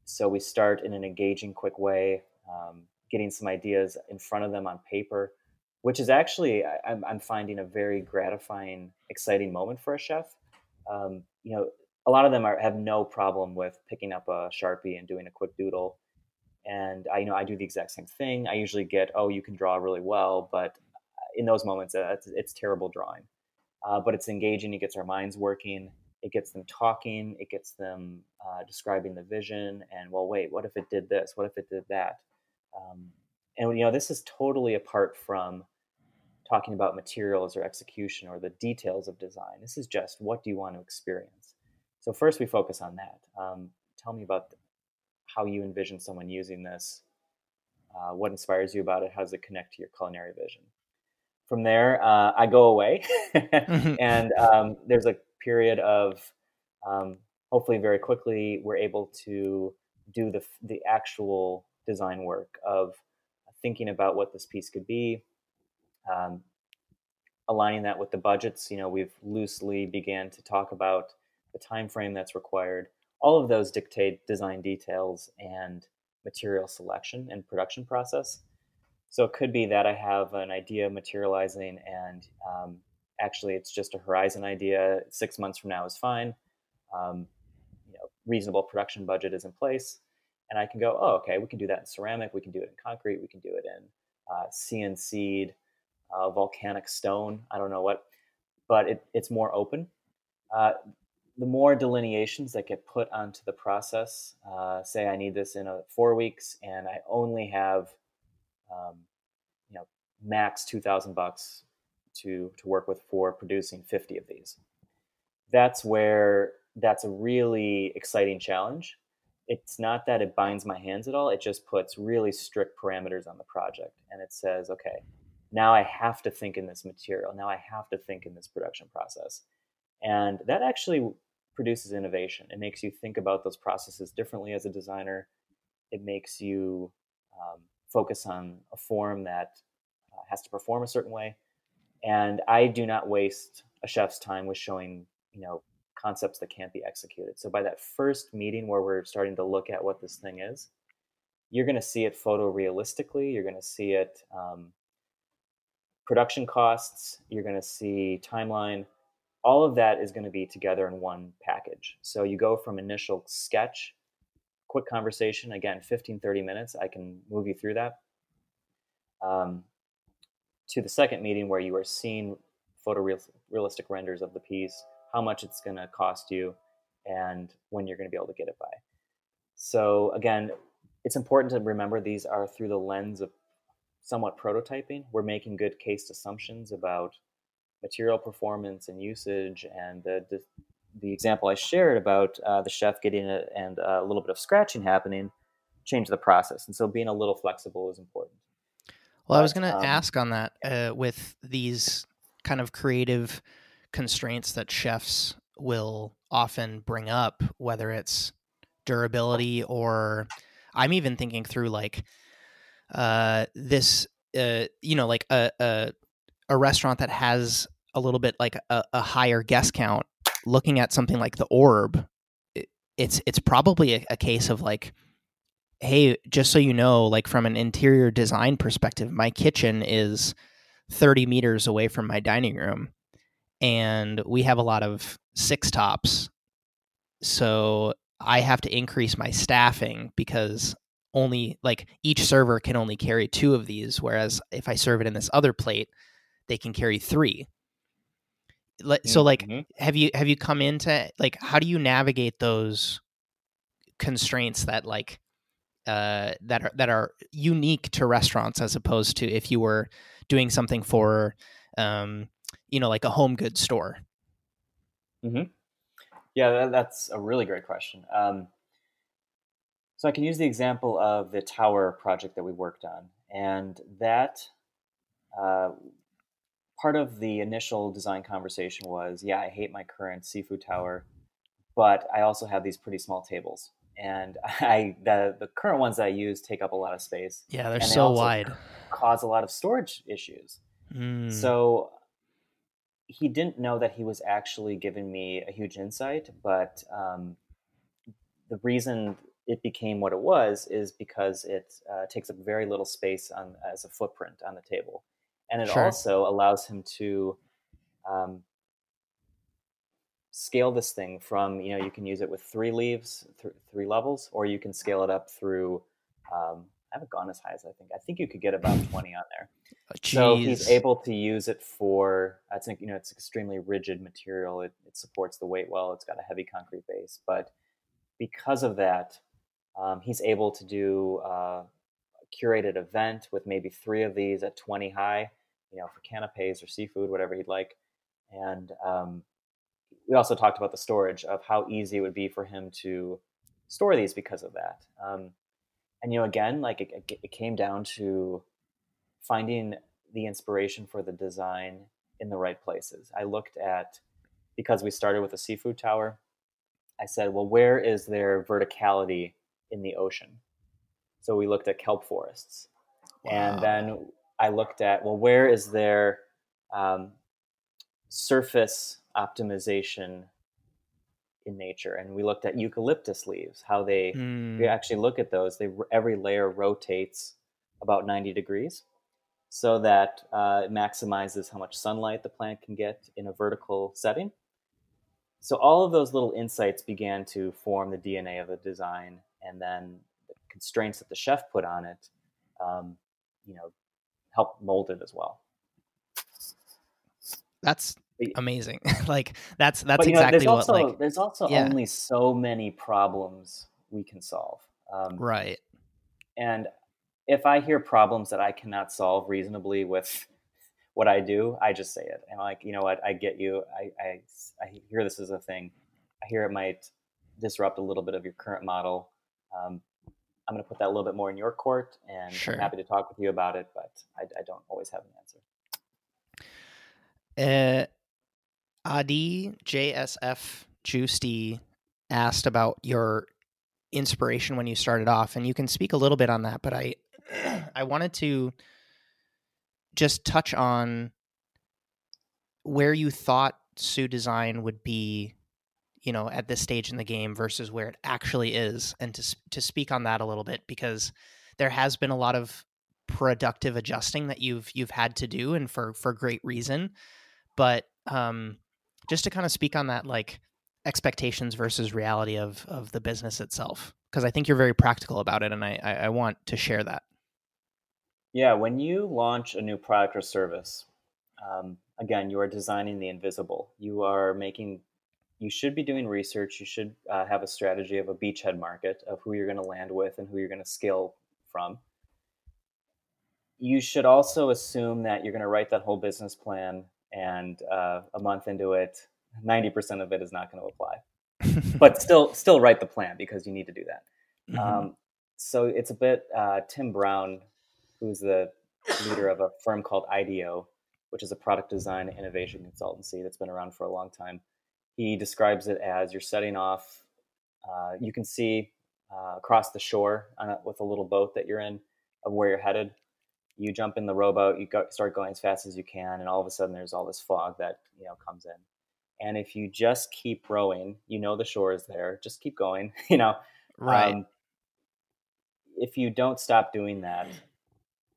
so we start in an engaging, quick way, um, getting some ideas in front of them on paper, which is actually I, am I'm finding a very gratifying, exciting moment for a chef. Um, you know, a lot of them are, have no problem with picking up a sharpie and doing a quick doodle. And I you know I do the exact same thing. I usually get, oh, you can draw really well, but in those moments, uh, it's, it's terrible drawing. Uh, but it's engaging. It gets our minds working. It gets them talking. It gets them uh, describing the vision. And well, wait, what if it did this? What if it did that? Um, and you know, this is totally apart from talking about materials or execution or the details of design. This is just what do you want to experience. So first, we focus on that. Um, tell me about how you envision someone using this. Uh, what inspires you about it? How does it connect to your culinary vision? from there, uh, I go away, mm-hmm. [laughs] and um, there's a period of um, hopefully very quickly we're able to do the the actual design work of thinking about what this piece could be, um, aligning that with the budgets. You know, we've loosely began to talk about the time frame that's required. All of those dictate design details and material selection and production process. So it could be that I have an idea materializing and um, actually it's just a horizon idea. Six months from now is fine. Um, you know, reasonable production budget is in place. And I can go, oh, okay, we can do that in ceramic. We can do it in concrete. We can do it in uh, CNC'd uh, volcanic stone. I don't know what, but it, it's more open. Uh, the more delineations that get put onto the process, uh, say I need this in a, four weeks and I only have um, you know, max two thousand bucks to to work with for producing fifty of these. That's where that's a really exciting challenge. It's not that it binds my hands at all. It just puts really strict parameters on the project, and it says, okay, now I have to think in this material. Now I have to think in this production process, and that actually produces innovation. It makes you think about those processes differently as a designer. It makes you um, focus on a form that uh, has to perform a certain way. And I do not waste a chef's time with showing, you know, concepts that can't be executed. So by that first meeting where we're starting to look at what this thing is, you're going to see it photorealistically. You're going to see it um, production costs. You're going to see timeline. All of that is going to be together in one package. So you go from initial sketch quick conversation again 15 30 minutes i can move you through that um, to the second meeting where you are seeing photorealistic renders of the piece how much it's going to cost you and when you're going to be able to get it by so again it's important to remember these are through the lens of somewhat prototyping we're making good case assumptions about material performance and usage and the, the the example I shared about uh, the chef getting it and a little bit of scratching happening change the process. And so being a little flexible is important. Well, but, I was going to um, ask on that uh, with these kind of creative constraints that chefs will often bring up, whether it's durability or I'm even thinking through like uh, this, uh, you know, like a, a, a restaurant that has a little bit like a, a higher guest count looking at something like the orb, it's it's probably a, a case of like, hey, just so you know, like from an interior design perspective, my kitchen is 30 meters away from my dining room, and we have a lot of six tops, so I have to increase my staffing because only like each server can only carry two of these, whereas if I serve it in this other plate, they can carry three so like mm-hmm. have you have you come into like how do you navigate those constraints that like uh that are that are unique to restaurants as opposed to if you were doing something for um you know like a home goods store mm-hmm. yeah that, that's a really great question um so i can use the example of the tower project that we worked on and that uh, part of the initial design conversation was, yeah, I hate my current seafood tower, but I also have these pretty small tables. And [laughs] I the the current ones that I use take up a lot of space. Yeah, they're so they wide. Cause a lot of storage issues. Mm. So he didn't know that he was actually giving me a huge insight, but um, the reason it became what it was is because it uh, takes up very little space on as a footprint on the table, and it sure. also allows him to um, scale this thing from you know you can use it with three leaves, th- three levels, or you can scale it up through. Um, I haven't gone as high as I think. I think you could get about twenty on there. Oh, so he's able to use it for. I think you know it's extremely rigid material. It, it supports the weight well. It's got a heavy concrete base, but because of that, um, he's able to do uh, a curated event with maybe three of these at 20 high, you know, for canapes or seafood, whatever he'd like. And um, we also talked about the storage of how easy it would be for him to store these because of that. Um, and you know, again, like it, it came down to finding the inspiration for the design in the right places. I looked at because we started with a seafood tower. I said, well, where is there verticality in the ocean? So we looked at kelp forests, wow. and then I looked at well, where is there um, surface optimization in nature and we looked at eucalyptus leaves how they mm. we hmm. actually look at those they every layer rotates about 90 degrees so that uh, it maximizes how much sunlight the plant can get in a vertical setting so all of those little insights began to form the dna of the design and then the constraints that the chef put on it um, you know help mold it as well that's amazing. [laughs] like that's that's but, exactly know, what also, like there's also yeah. only so many problems we can solve. Um, right. And if I hear problems that I cannot solve reasonably with [laughs] what I do, I just say it. And I'm like, you know what? I get you. I, I, I hear this is a thing. I hear it might disrupt a little bit of your current model. Um, I'm going to put that a little bit more in your court, and sure. I'm happy to talk with you about it. But I, I don't always have an answer. Uh, Adi JSF Juicy asked about your inspiration when you started off, and you can speak a little bit on that. But I, [clears throat] I wanted to just touch on where you thought Sous Design would be, you know, at this stage in the game versus where it actually is, and to to speak on that a little bit because there has been a lot of productive adjusting that you've you've had to do, and for for great reason but um, just to kind of speak on that, like expectations versus reality of of the business itself, because I think you're very practical about it, and I, I, I want to share that. Yeah, when you launch a new product or service, um, again, you are designing the invisible. You are making you should be doing research. You should uh, have a strategy of a beachhead market of who you're going to land with and who you're going to scale from. You should also assume that you're going to write that whole business plan and uh, a month into it, ninety percent of it is not going to apply. [laughs] but still, still write the plan because you need to do that. Mm-hmm. Um, so it's a bit uh, Tim Brown, who's the leader of a firm called IDEO, which is a product design innovation consultancy that's been around for a long time. He describes it as you're setting off. Uh, you can see uh, across the shore a, with a little boat that you're in of where you're headed you jump in the rowboat, you go, start going as fast as you can, and all of a sudden there's all this fog that you know comes in. And if you just keep rowing, you know the shore is there. Just keep going. [laughs] You know, right. Um, if you don't stop doing that,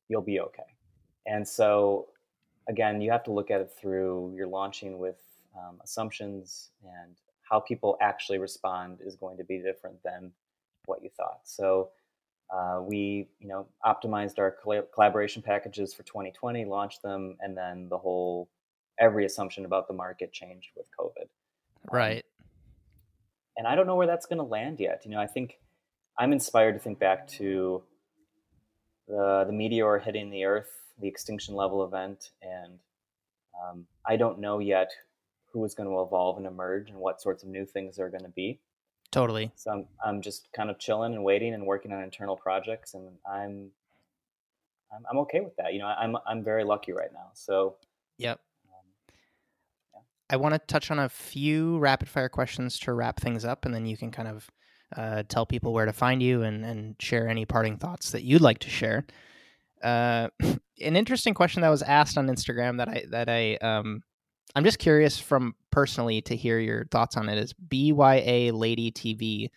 you'll be okay. And so, again, you have to look at it through. You're launching with um, assumptions, and how people actually respond is going to be different than what you thought. So uh, we, you know, optimized our collaboration packages for 2020, launched them, and then the whole every assumption about the market changed with COVID. Um, right. Um, and I don't know where that's going to land yet. You know, I think I'm inspired to think back to the the meteor hitting the Earth, the extinction level event, and um, I don't know yet who is going to evolve and emerge and what sorts of new things are going to be. Totally. So I'm I'm just kind of chilling and waiting and working on internal projects, and I'm I'm, I'm okay with that. You know, I'm I'm very lucky right now. So. Yep. Um, yeah. I want to touch on a few rapid fire questions to wrap things up, and then you can kind of uh, tell people where to find you and, and share any parting thoughts that you'd like to share. Uh, [laughs] an interesting question that was asked on Instagram that I that I um, I'm just curious from personally to hear your thoughts on it. Is BYA Lady TV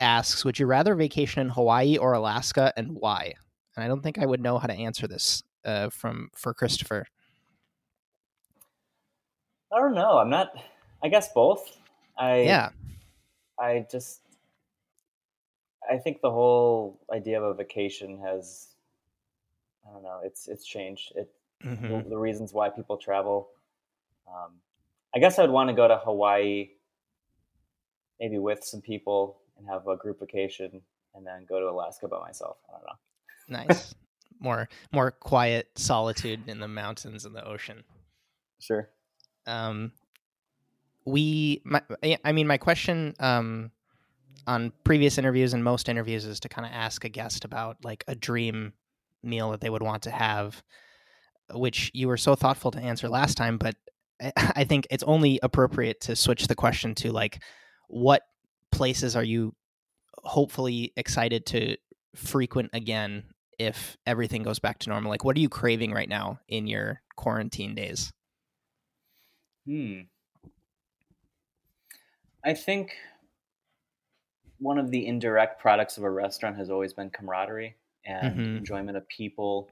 asks, would you rather vacation in Hawaii or Alaska, and why? And I don't think I would know how to answer this uh, from for Christopher. I don't know. I'm not. I guess both. I yeah. I just. I think the whole idea of a vacation has. I don't know. It's it's changed. It mm-hmm. the, the, reasons why people travel. Um, I guess I would want to go to Hawaii, maybe with some people and have a group vacation, and then go to Alaska by myself. I don't know. Nice. [laughs] more more quiet solitude in the mountains and the ocean. Sure. Um, we, my, I mean, my question um, on previous interviews and most interviews is to kind of ask a guest about like a dream meal that they would want to have, which you were so thoughtful to answer last time. But [laughs] I think it's only appropriate to switch the question to like, what places are you hopefully excited to frequent again if everything goes back to normal? Like, what are you craving right now in your quarantine days? Hmm. I think one of the indirect products of a restaurant has always been camaraderie and mm-hmm. enjoyment of people.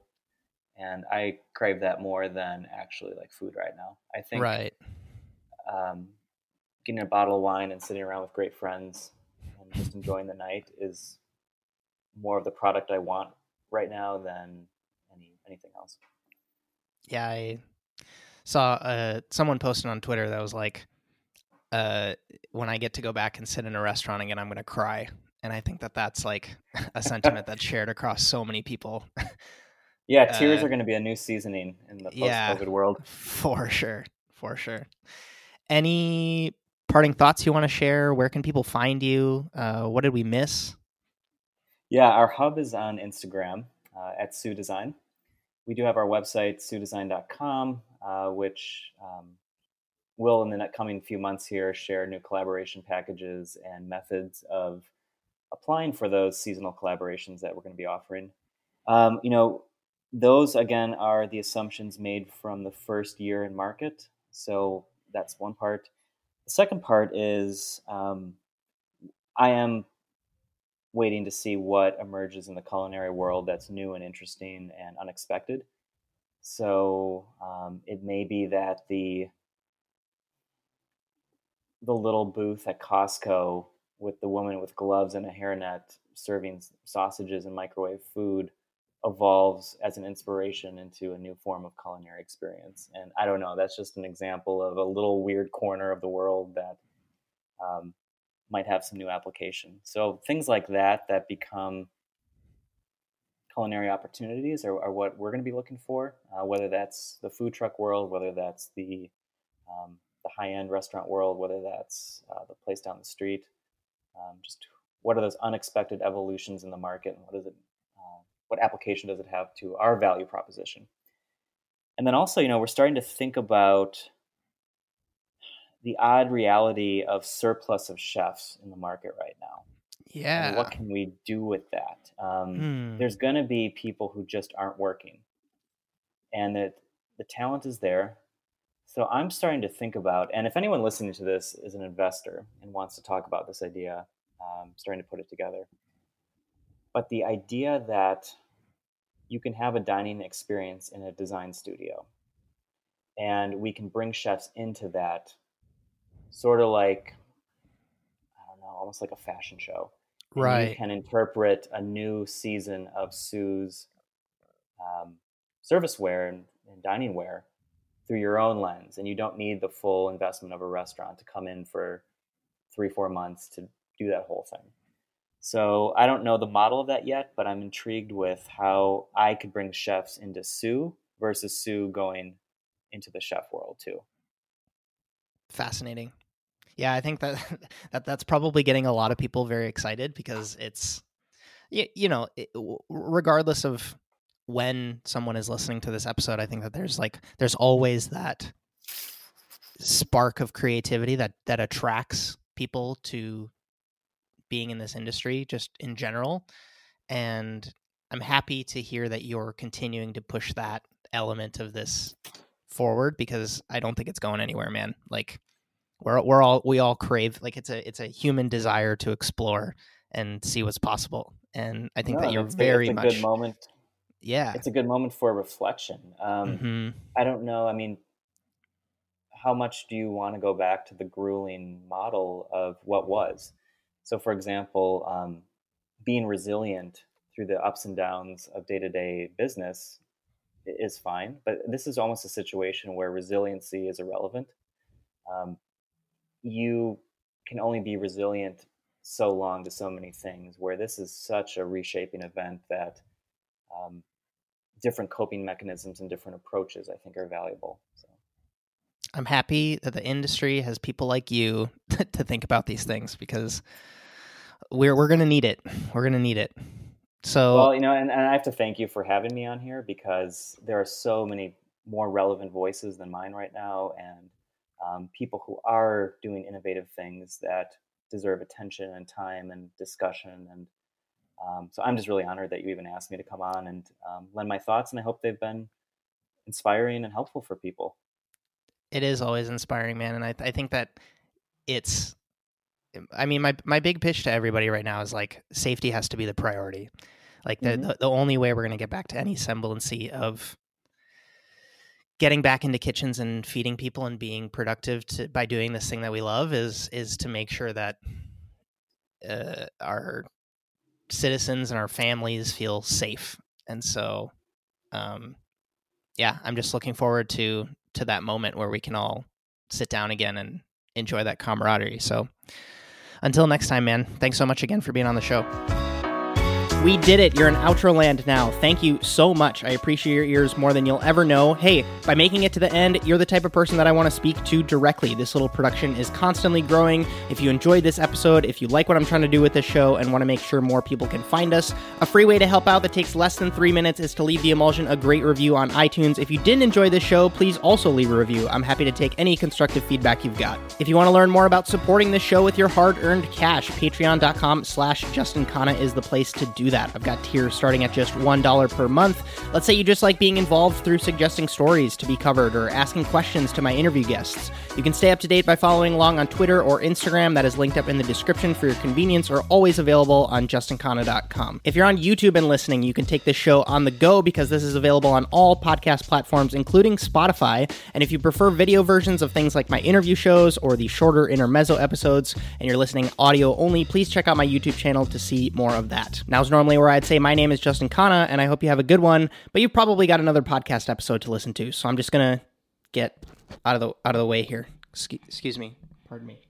And I crave that more than actually like food right now. I think right. Um, getting a bottle of wine and sitting around with great friends and just enjoying the night is more of the product I want right now than any anything else. Yeah, I saw uh, someone posted on Twitter that was like, uh, "When I get to go back and sit in a restaurant again, I'm going to cry." And I think that that's like [laughs] a sentiment that's shared across so many people. [laughs] yeah, tears uh, are going to be a new seasoning in the post-COVID yeah, world, for sure, for sure. Any parting thoughts you want to share? Where can people find you? Uh, what did we miss? Yeah, our hub is on Instagram uh, at Sous Design. We do have our website, sousdesign.com, uh, which um, will, in the coming few months here, share new collaboration packages and methods of applying for those seasonal collaborations that we're going to be offering. Um, you know, those again are the assumptions made from the first year in market. So that's one part. The second part is um, I am waiting to see what emerges in the culinary world that's new and interesting and unexpected. So um, it may be that the the little booth at Costco with the woman with gloves and a hairnet serving sausages and microwave food evolves as an inspiration into a new form of culinary experience. And I don't know, that's just an example of a little weird corner of the world that um, might have some new application. So things like that that become culinary opportunities are, are what we're going to be looking for. Uh, whether that's the food truck world, whether that's the um, the high end restaurant world, whether that's uh, the place down the street. Um, just what are those unexpected evolutions in the market, and what is it? What application does it have to our value proposition? And then also, you know, we're starting to think about the odd reality of surplus of chefs in the market right now. Yeah. And what can we do with that? Um, hmm. There's going to be people who just aren't working, and that the talent is there. So I'm starting to think about, and if anyone listening to this is an investor and wants to talk about this idea, um, starting to put it together. But the idea that you can have a dining experience in a design studio, and we can bring chefs into that sort of like I don't know, almost like a fashion show. Right. And you can interpret a new season of Sous's um, serviceware and, and dining wear through your own lens, and you don't need the full investment of a restaurant to come in for three, four months to do that whole thing. So I don't know the model of that yet, but I'm intrigued with how I could bring chefs into Sous versus Sous going into the chef world too. Fascinating. Yeah, I think that, [laughs] that that's probably getting a lot of people very excited because it's you, you know, it, regardless of when someone is listening to this episode, I think that there's like there's always that spark of creativity that that attracts people to being in this industry just in general and i'm happy to hear that you're continuing to push that element of this forward because I don't think it's going anywhere, man. Like we're we're all we all crave like it's a it's a human desire to explore and see what's possible. And I think No, that you're very it's a much good moment. yeah. It's a good moment for reflection. Um, hmm I don't know. I mean, how much do you want to go back to the grueling model of what was? So, for example, um, being resilient through the ups and downs of day to day business is fine, but this is almost a situation where resiliency is irrelevant. Um, you can only be resilient so long to so many things, where this is such a reshaping event that um, different coping mechanisms and different approaches, I think, are valuable. So. I'm happy that the industry has people like you [laughs] to think about these things because we're we're gonna need it. We're gonna need it. So Well, you know, and, and I have to thank you for having me on here because there are so many more relevant voices than mine right now, and um, people who are doing innovative things that deserve attention and time and discussion. And um, so I'm just really honored that you even asked me to come on and um, lend my thoughts, and I hope they've been inspiring and helpful for people. It is always inspiring, man, and I I think that it's. I mean, my my big pitch to everybody right now is like safety has to be the priority. Like the Mhm. the, the only way we're gonna get back to any semblance of getting back into kitchens and feeding people and being productive to, by doing this thing that we love is is to make sure that uh, our citizens and our families feel safe. And so, um, yeah, I'm just looking forward to to that moment where we can all sit down again and enjoy that camaraderie. So, until next time, man. Thanks so much again for being on the show. We did it. You're in outro land now. Thank you so much. I appreciate your ears more than you'll ever know. Hey, by making it to the end, you're the type of person that I want to speak to directly. This little production is constantly growing. If you enjoyed this episode, if you like what I'm trying to do with this show and want to make sure more people can find us, a free way to help out that takes less than three minutes is to leave the emulsion a great review on iTunes. If you didn't enjoy this show, please also leave a review. I'm happy to take any constructive feedback you've got. If you want to learn more about supporting this show with your hard-earned cash, patreon.com slash Justin is the place to do that. I've got tiers starting at just $1 per month. Let's say you just like being involved through suggesting stories to be covered or asking questions to my interview guests. You can stay up to date by following along on Twitter or Instagram. That is linked up in the description for your convenience or always available on justinkhanna.com. If you're on YouTube and listening, you can take this show on the go because this is available on all podcast platforms, including Spotify. And if you prefer video versions of things like my interview shows or the shorter intermezzo episodes, and you're listening audio only, please check out my YouTube channel to see more of that. Now's normally where I'd say my name is Justin Khanna, and I hope you have a good one. But you've probably got another podcast episode to listen to, so I'm just gonna get out of the out of the way here. Excuse, excuse me. Pardon me.